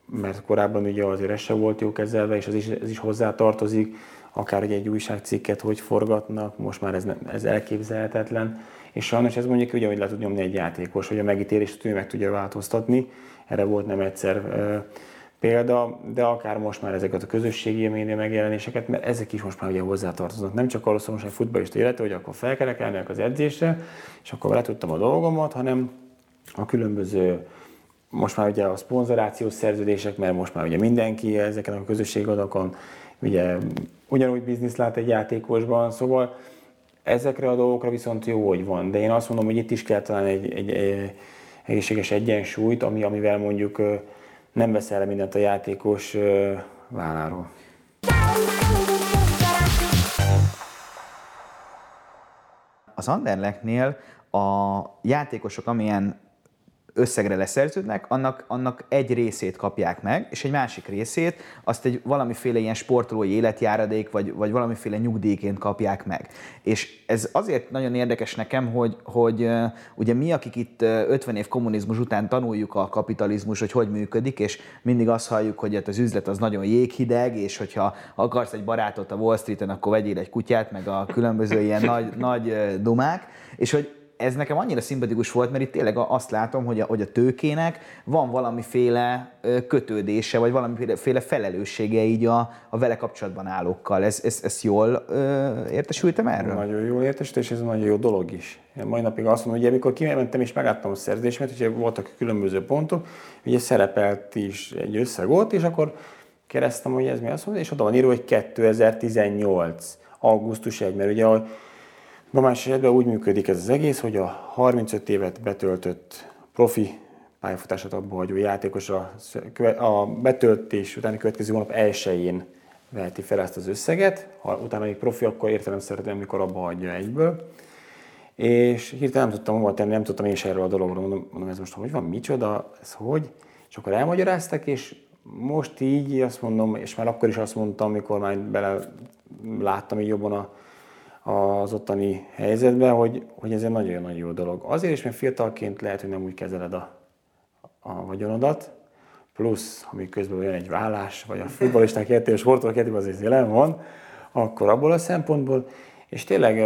mert korábban ugye azért ez sem volt jó kezelve, és ez is, ez is hozzá tartozik, akár hogy egy újságcikket hogy forgatnak, most már ez, ez elképzelhetetlen és sajnos ez mondjuk hogy le tud nyomni egy játékos, hogy a megítélést ő meg tudja változtatni. Erre volt nem egyszer példa, de akár most már ezeket a közösségi média megjelenéseket, mert ezek is most már ugye hozzátartoznak. Nem csak arról szól most egy futballista élete, hogy akkor felkerekelnek az edzésre, és akkor le tudtam a dolgomat, hanem a különböző most már ugye a szponzorációs szerződések, mert most már ugye mindenki ezeken a közösségadakon ugye ugyanúgy biznisz lát egy játékosban, szóval ezekre a dolgokra viszont jó, hogy van, de én azt mondom, hogy itt is kell talán egy, egy, egy egészséges egyensúlyt, ami, amivel mondjuk nem veszel le mindent a játékos válláról. Az Anderlechtnél a játékosok, amilyen összegre leszerződnek, annak, annak egy részét kapják meg, és egy másik részét azt egy valamiféle ilyen sportolói életjáradék, vagy, vagy valamiféle nyugdíjként kapják meg. És ez azért nagyon érdekes nekem, hogy, hogy ugye mi, akik itt 50 év kommunizmus után tanuljuk a kapitalizmus, hogy hogy működik, és mindig azt halljuk, hogy hát az üzlet az nagyon jéghideg, és hogyha akarsz egy barátot a Wall Street-en, akkor vegyél egy kutyát, meg a különböző ilyen nagy, nagy dumák, és hogy ez nekem annyira szimpatikus volt, mert itt tényleg azt látom, hogy a, hogy a tőkének van valamiféle kötődése, vagy valamiféle felelőssége így a, a vele kapcsolatban állókkal. Ez, ez, jól ö, értesültem erről? Nagyon jól értesült, és ez nagyon jó dolog is. Én mai napig azt mondom, hogy amikor kimentem és megláttam a szerződésemet, ugye voltak különböző pontok, ugye szerepelt is egy összeg ott, és akkor keresztem, hogy ez mi azt mondja, és oda van írva, hogy 2018 augusztus 1, mert ugye a Normális esetben úgy működik ez az egész, hogy a 35 évet betöltött profi pályafutását abba hagyó játékos a, a betöltés utáni következő hónap elsőjén veheti fel ezt az összeget, ha utána még profi, akkor értelemszerűen, amikor abba hagyja egyből. És hirtelen nem tudtam hova tenni, nem tudtam én is erről a dologról, mondom, mondom, ez most hogy van, micsoda, ez hogy? És akkor elmagyaráztak, és most így azt mondom, és már akkor is azt mondtam, amikor már bele láttam így jobban a, az ottani helyzetben, hogy, hogy ez egy nagyon-nagyon jó dolog. Azért is, mert fiatalként lehet, hogy nem úgy kezeled a, a vagyonodat, plusz, ami közben jön egy vállás, vagy a futballisták a sportolók értében azért jelen van, akkor abból a szempontból, és tényleg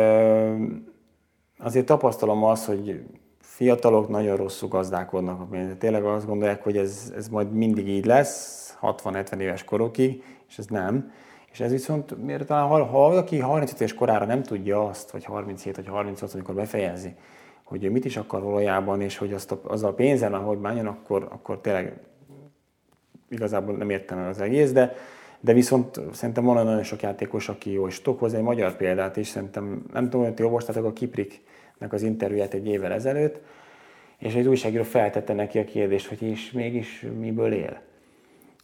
azért tapasztalom azt, hogy fiatalok nagyon rosszul gazdálkodnak, tényleg azt gondolják, hogy ez, ez majd mindig így lesz, 60-70 éves korokig, és ez nem. És ez viszont, miért talán, ha, ha valaki 35 éves korára nem tudja azt, vagy 37 vagy 38, amikor befejezi, hogy mit is akar valójában, és hogy azt a, az a pénzen, ahogy bánjon, akkor, akkor tényleg igazából nem értem el az egész, de, de viszont szerintem van nagyon sok játékos, aki jó, és tudok egy magyar példát is, szerintem nem tudom, hogy olvastátok a Kipriknek az interjúját egy évvel ezelőtt, és egy újságíró feltette neki a kérdést, hogy és mégis miből él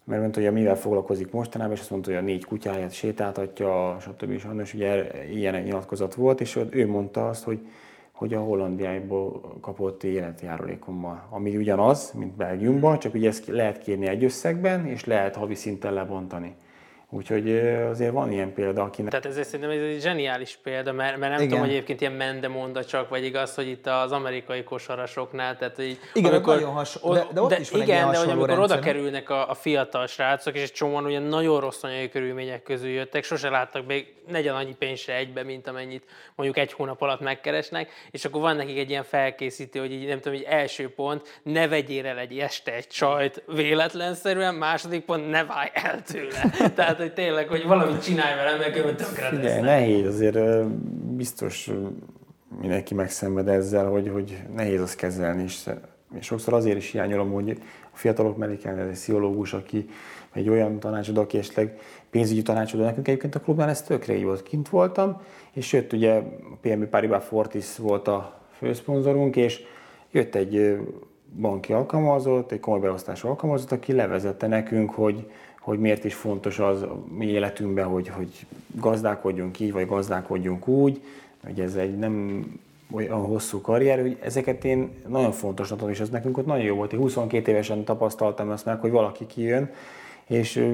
mert mondta, hogy mivel foglalkozik mostanában, és azt mondta, hogy a négy kutyáját sétáltatja, stb. Sajnos ugye ilyen nyilatkozat volt, és ő mondta azt, hogy, hogy a Hollandiából kapott életjárulékommal, ami ugyanaz, mint Belgiumban, csak ugye ezt lehet kérni egy összegben, és lehet havi szinten lebontani. Úgyhogy azért van ilyen példa, akinek... Tehát ez szerintem ez egy zseniális példa, mert, mert nem Igen. tudom, hogy egyébként ilyen mendemonda csak, vagy igaz, hogy itt az amerikai kosarasoknál, tehát így, igen, amikor, nagyon hasonló, de, de, ott de, is van Igen, de hogy amikor rendszer, oda kerülnek a, a, fiatal srácok, és egy csomóan ugye nagyon rossz anyai körülmények közül jöttek, sose láttak még negyen annyi pénzt egybe, mint amennyit mondjuk egy hónap alatt megkeresnek, és akkor van nekik egy ilyen felkészítő, hogy így nem tudom, hogy első pont, ne vegyél el egy este egy csajt véletlenszerűen, második pont, ne válj el tőle. Tehát, hogy tényleg, hogy valamit csinálj vele, meg ő tönkre nehéz, azért biztos mindenki megszenved ezzel, hogy, hogy nehéz azt kezelni, és, és sokszor azért is hiányolom, hogy a fiatalok mellé kellene egy pszichológus, aki egy olyan tanácsadó, aki esetleg pénzügyi tanácsadó nekünk egyébként a klubnál, ez tökre így volt. Kint voltam, és jött ugye a PMB Paribas Fortis volt a főszponzorunk, és jött egy banki alkalmazott, egy komoly beosztású alkalmazott, aki levezette nekünk, hogy, hogy miért is fontos az mi életünkben, hogy, hogy gazdálkodjunk így, vagy gazdálkodjunk úgy, hogy ez egy nem olyan hosszú karrier, hogy ezeket én nagyon fontosnak tudom, és ez nekünk ott nagyon jó volt. Én 22 évesen tapasztaltam ezt meg, hogy valaki kijön, és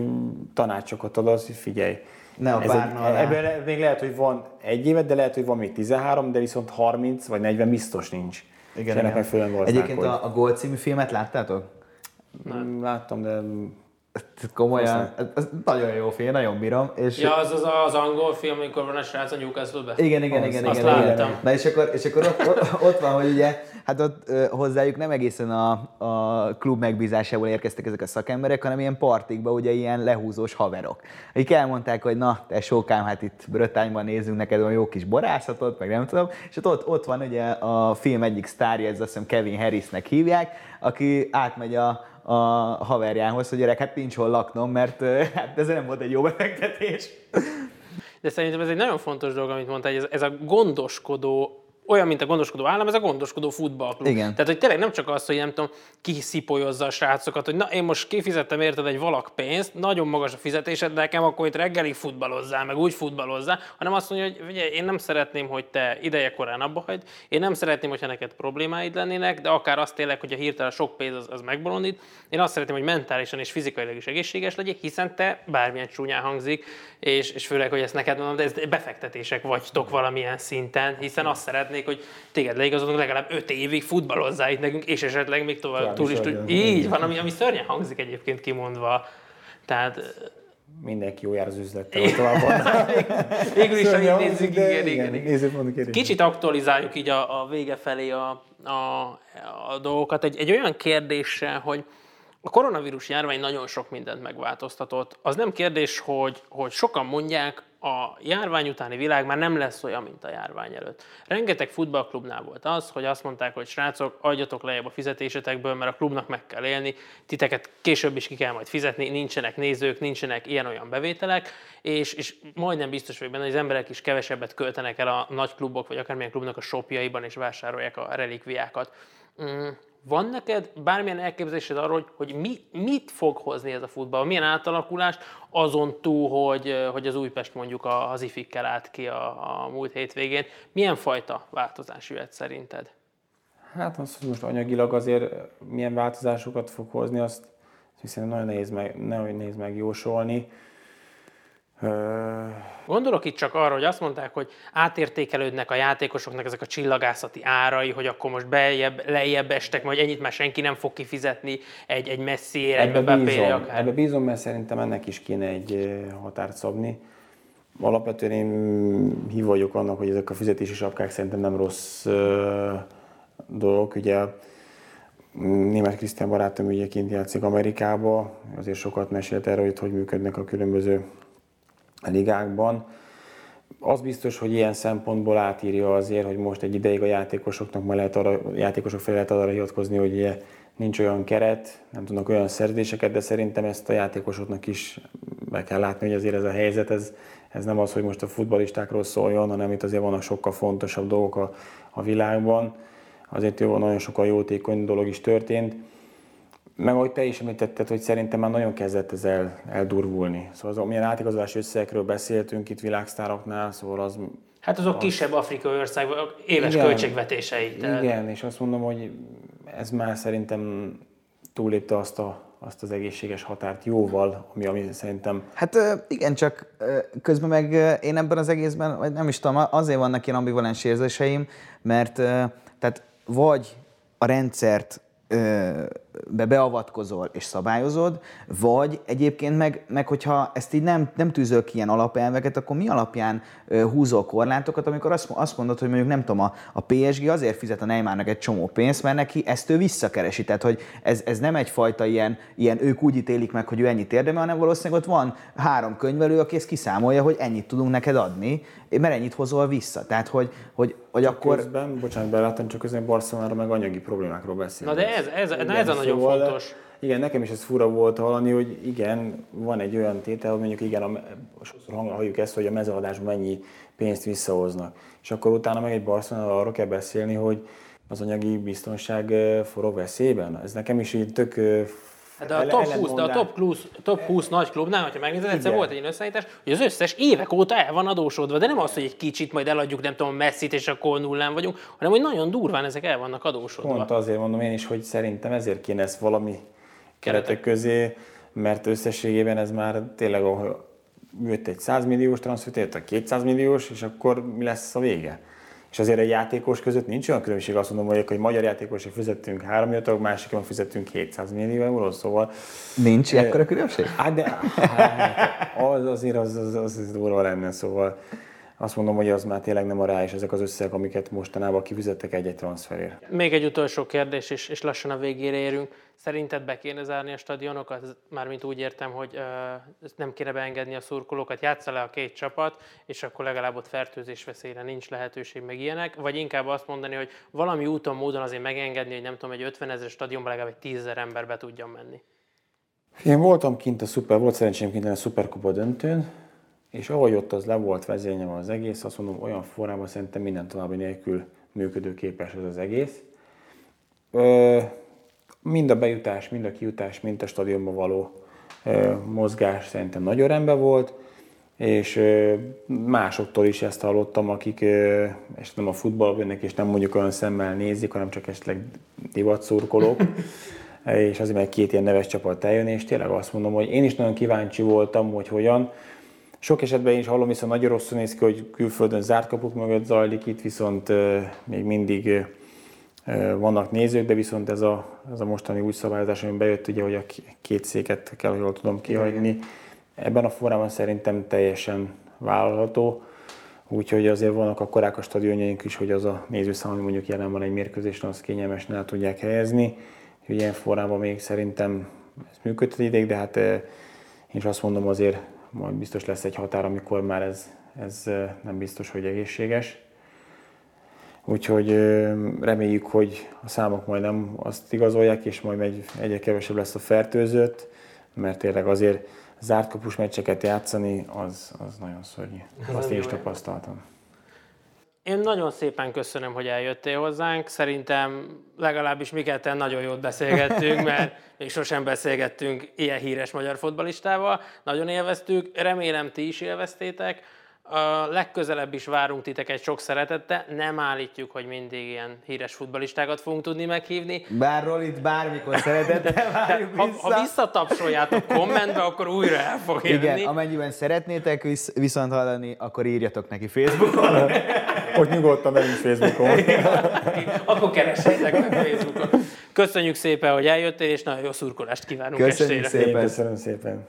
tanácsokat ad az, hogy figyelj, ne a egy, Ebben még lehet, hogy van egy évet, de lehet, hogy van még 13, de viszont 30 vagy 40 biztos nincs. Igen, igen. Egyébként a, a Gold című filmet láttátok? Nem. Láttam, de Komolyan, ez, ez nagyon jó film, nagyon bírom. És Ja, az az, az angol film, amikor van a srác a newcastle igen, igen, igen, Azt igen, igen. Na és akkor, és akkor ott, ott, ott van, hogy ugye, hát ott ö, hozzájuk nem egészen a, a klub megbízásából érkeztek ezek a szakemberek, hanem ilyen partikba, ugye ilyen lehúzós haverok. Akik elmondták, hogy na, te sókám, hát itt Brötányban nézzünk neked olyan jó kis borászatot, meg nem tudom. És ott, ott, ott van ugye a film egyik sztárja, ez azt hiszem Kevin Harrisnek hívják, aki átmegy a, a haverjához, hogy gyerek, hát nincs hol laknom, mert hát ez nem volt egy jó befektetés. De szerintem ez egy nagyon fontos dolog, amit mondtál, hogy ez, ez a gondoskodó olyan, mint a gondoskodó állam, ez a gondoskodó futballklub. Igen. Tehát, hogy tényleg nem csak az, hogy nem tudom, kiszipolyozza a srácokat, hogy na, én most kifizettem érted egy valak pénzt, nagyon magas a fizetésed, de nekem akkor itt reggelig futballozzál, meg úgy futballozzál, hanem azt mondja, hogy ugye, én nem szeretném, hogy te ideje korán abba hagyd, én nem szeretném, hogyha neked problémáid lennének, de akár azt tényleg, hogy a hirtelen sok pénz az, az megbolondít, én azt szeretném, hogy mentálisan és fizikailag is egészséges legyél, hiszen te bármilyen csúnyán hangzik, és, és főleg, hogy ezt neked mondom, de ez befektetések vagytok valamilyen szinten, hiszen azt szeretnék, hogy téged leigazolunk legalább 5 évig futballozzál itt nekünk, és esetleg még tovább Tovább túl is is tud. Így van, ami, ami szörnyen hangzik egyébként kimondva. Tehát Mindenki jó jár az üzlettel, van. végül is, ahogy nézzük, de igen, igen, igen. nézőpontok kérdés. Kicsit aktualizáljuk így a, a vége felé a, a, a dolgokat. Egy, egy olyan kérdéssel, hogy a koronavírus járvány nagyon sok mindent megváltoztatott. Az nem kérdés, hogy, hogy sokan mondják, a járvány utáni világ már nem lesz olyan, mint a járvány előtt. Rengeteg futballklubnál volt az, hogy azt mondták, hogy srácok, adjatok lejjebb a fizetésetekből, mert a klubnak meg kell élni, titeket később is ki kell majd fizetni, nincsenek nézők, nincsenek ilyen-olyan bevételek, és, és majdnem biztos vagyok benne, hogy az emberek is kevesebbet költenek el a nagy klubok, vagy akármilyen klubnak a shopjaiban, és vásárolják a relikviákat. Van neked bármilyen elképzelésed arról, hogy, hogy mi, mit fog hozni ez a futball? Milyen átalakulást azon túl, hogy, hogy az Újpest mondjuk az ifikkel állt ki a, a múlt hétvégén. Milyen fajta változás jöhet szerinted? Hát az, hogy most anyagilag azért milyen változásokat fog hozni, azt hiszen nagyon nehéz, meg, nagyon nehéz megjósolni. Gondolok itt csak arra, hogy azt mondták, hogy átértékelődnek a játékosoknak ezek a csillagászati árai, hogy akkor most beljebb, lejjebb estek, majd ennyit már senki nem fog kifizetni egy, egy messziére, egy Ebbe Mbappére bízom, akár. ebbe bízom, mert szerintem ennek is kéne egy határt szabni. Alapvetően én hív vagyok annak, hogy ezek a fizetési sapkák szerintem nem rossz ö, dolgok. Ugye német Krisztián barátom ugye kint játszik Amerikába, azért sokat mesélt erről, hogy hogy működnek a különböző ligákban. Az biztos, hogy ilyen szempontból átírja azért, hogy most egy ideig a játékosoknak már lehet arra, a játékosok fel lehet arra hivatkozni, hogy ugye nincs olyan keret, nem tudnak olyan szerződéseket, de szerintem ezt a játékosoknak is be kell látni, hogy azért ez a helyzet, ez, ez nem az, hogy most a futbalistákról szóljon, hanem itt azért vannak sokkal fontosabb dolgok a, a világban. Azért jó, nagyon sokkal jótékony dolog is történt. Meg ahogy te is említetted, hogy szerintem már nagyon kezdett ez el, eldurvulni. Szóval az, milyen átigazolási összegekről beszéltünk itt világsztároknál, szóval az... Hát azok kisebb afrikai országok éves Igen. költségvetései. Tehát Igen, és azt mondom, hogy ez már szerintem túlépte azt, a, azt az egészséges határt jóval, ami, ami szerintem Hát igen, csak közben meg én ebben az egészben, vagy nem is tudom, azért vannak ilyen ambivalens érzéseim, mert tehát vagy a rendszert be beavatkozol és szabályozod, vagy egyébként meg, meg hogyha ezt így nem, nem tűzöl ki ilyen alapelveket, akkor mi alapján húzol korlátokat, amikor azt, azt mondod, hogy mondjuk nem tudom, a, a PSG azért fizet a Neymarnak egy csomó pénzt, mert neki ezt ő visszakeresi. Tehát, hogy ez, ez nem egyfajta ilyen, ilyen, ők úgy ítélik meg, hogy ő ennyit érdemel, hanem valószínűleg ott van három könyvelő, aki ezt kiszámolja, hogy ennyit tudunk neked adni, mert ennyit hozol vissza. Tehát, hogy, hogy, hogy akkor... közben, bocsánat, beláttam, csak közben Barcelonára meg anyagi problémákról beszélünk. Na de ez, ez, na ez a nagyon szóval, fontos. Igen, nekem is ez fura volt hallani, hogy igen, van egy olyan tétel, hogy mondjuk igen, a, sokszor hang- halljuk ezt, hogy a mezőadásban mennyi pénzt visszahoznak. És akkor utána meg egy Barcelona arról kell beszélni, hogy az anyagi biztonság ö, forog veszélyben. Ez nekem is így tök Hát de a top 20, de a top 20, top 20 nagy klubnál, hogyha megnézed, egyszer volt egy ilyen összeállítás, hogy az összes évek óta el van adósodva, de nem az, hogy egy kicsit majd eladjuk, nem tudom, messzit, és akkor nullán vagyunk, hanem hogy nagyon durván ezek el vannak adósodva. Pont azért mondom én is, hogy szerintem ezért kéne ezt valami keretek közé, mert összességében ez már tényleg, ahol jött egy 100 milliós transfer, a 200 milliós, és akkor mi lesz a vége? És azért egy játékos között nincs olyan különbség, azt mondom, hogy egy magyar játékosra fizettünk 3 milliót, másikon fizettünk 200 millió eurót, szóval... Nincs ekkora különbség? Hát de hát, az azért az, az, az, az durva lenne, szóval azt mondom, hogy az már tényleg nem a rá, és ezek az összegek, amiket mostanában kifizettek egy-egy transferért. Még egy utolsó kérdés, és, és lassan a végére érünk. Szerinted be kéne zárni a stadionokat? Mármint úgy értem, hogy uh, nem kéne beengedni a szurkolókat, játsza le a két csapat, és akkor legalább ott fertőzés veszélyre nincs lehetőség, meg ilyenek. Vagy inkább azt mondani, hogy valami úton, módon azért megengedni, hogy nem tudom, egy 50 ezer stadionban legalább egy 10 ezer ember be tudjon menni. Én voltam kint a szuper, volt szerencsém kint a szuperkupa döntőn, és ahogy ott az le volt vezényelve az egész, azt mondom, olyan formában szerintem minden további nélkül működőképes ez az egész. Ö, mind a bejutás, mind a kijutás, mind a stadionba való ö, mozgás szerintem nagyon rendben volt, és ö, másoktól is ezt hallottam, akik ö, és nem a futballban és nem mondjuk olyan szemmel nézik, hanem csak esetleg divatszurkolók, és azért, mert két ilyen neves csapat eljön, és tényleg azt mondom, hogy én is nagyon kíváncsi voltam, hogy hogyan, sok esetben én is hallom, hiszen nagyon rosszul néz ki, hogy külföldön zárt kapuk mögött zajlik, itt viszont még mindig vannak nézők, de viszont ez a, ez a mostani új szabályozás, ami bejött, ugye, hogy a két széket kell, hogy jól tudom kihagyni, ebben a formában szerintem teljesen vállalható. Úgyhogy azért vannak akkorák a stadionjaink is, hogy az a nézőszám, ami mondjuk jelen van egy mérkőzésen, az kényelmesen el tudják helyezni. Úgyhogy ilyen formában még szerintem ez működhet ideig, de hát én is azt mondom azért majd biztos lesz egy határ, amikor már ez, ez nem biztos, hogy egészséges. Úgyhogy reméljük, hogy a számok majd nem azt igazolják, és majd egy, egyre kevesebb lesz a fertőzött, mert tényleg azért zárt kapus meccseket játszani, az, az nagyon szörnyű. Azt én is tapasztaltam. Én nagyon szépen köszönöm, hogy eljöttél hozzánk. Szerintem legalábbis mi ketten nagyon jót beszélgettünk, mert még sosem beszélgettünk ilyen híres magyar fotbalistával. Nagyon élveztük, remélem ti is élveztétek. A legközelebb is várunk titeket sok szeretettel. Nem állítjuk, hogy mindig ilyen híres futbalistákat fogunk tudni meghívni. Bárról itt bármikor szeretettel várjuk ha, vissza. Ha visszatapsoljátok kommentbe, akkor újra el fog jönni. Igen, amennyiben szeretnétek visz, viszont hallani, akkor írjatok neki Facebookon. Ott nyugodtan velünk Facebookon. akkor keressétek meg Facebookon. Köszönjük szépen, hogy eljöttél, és nagyon jó szurkolást kívánunk Köszönjük estére. szépen. Köszönöm szépen.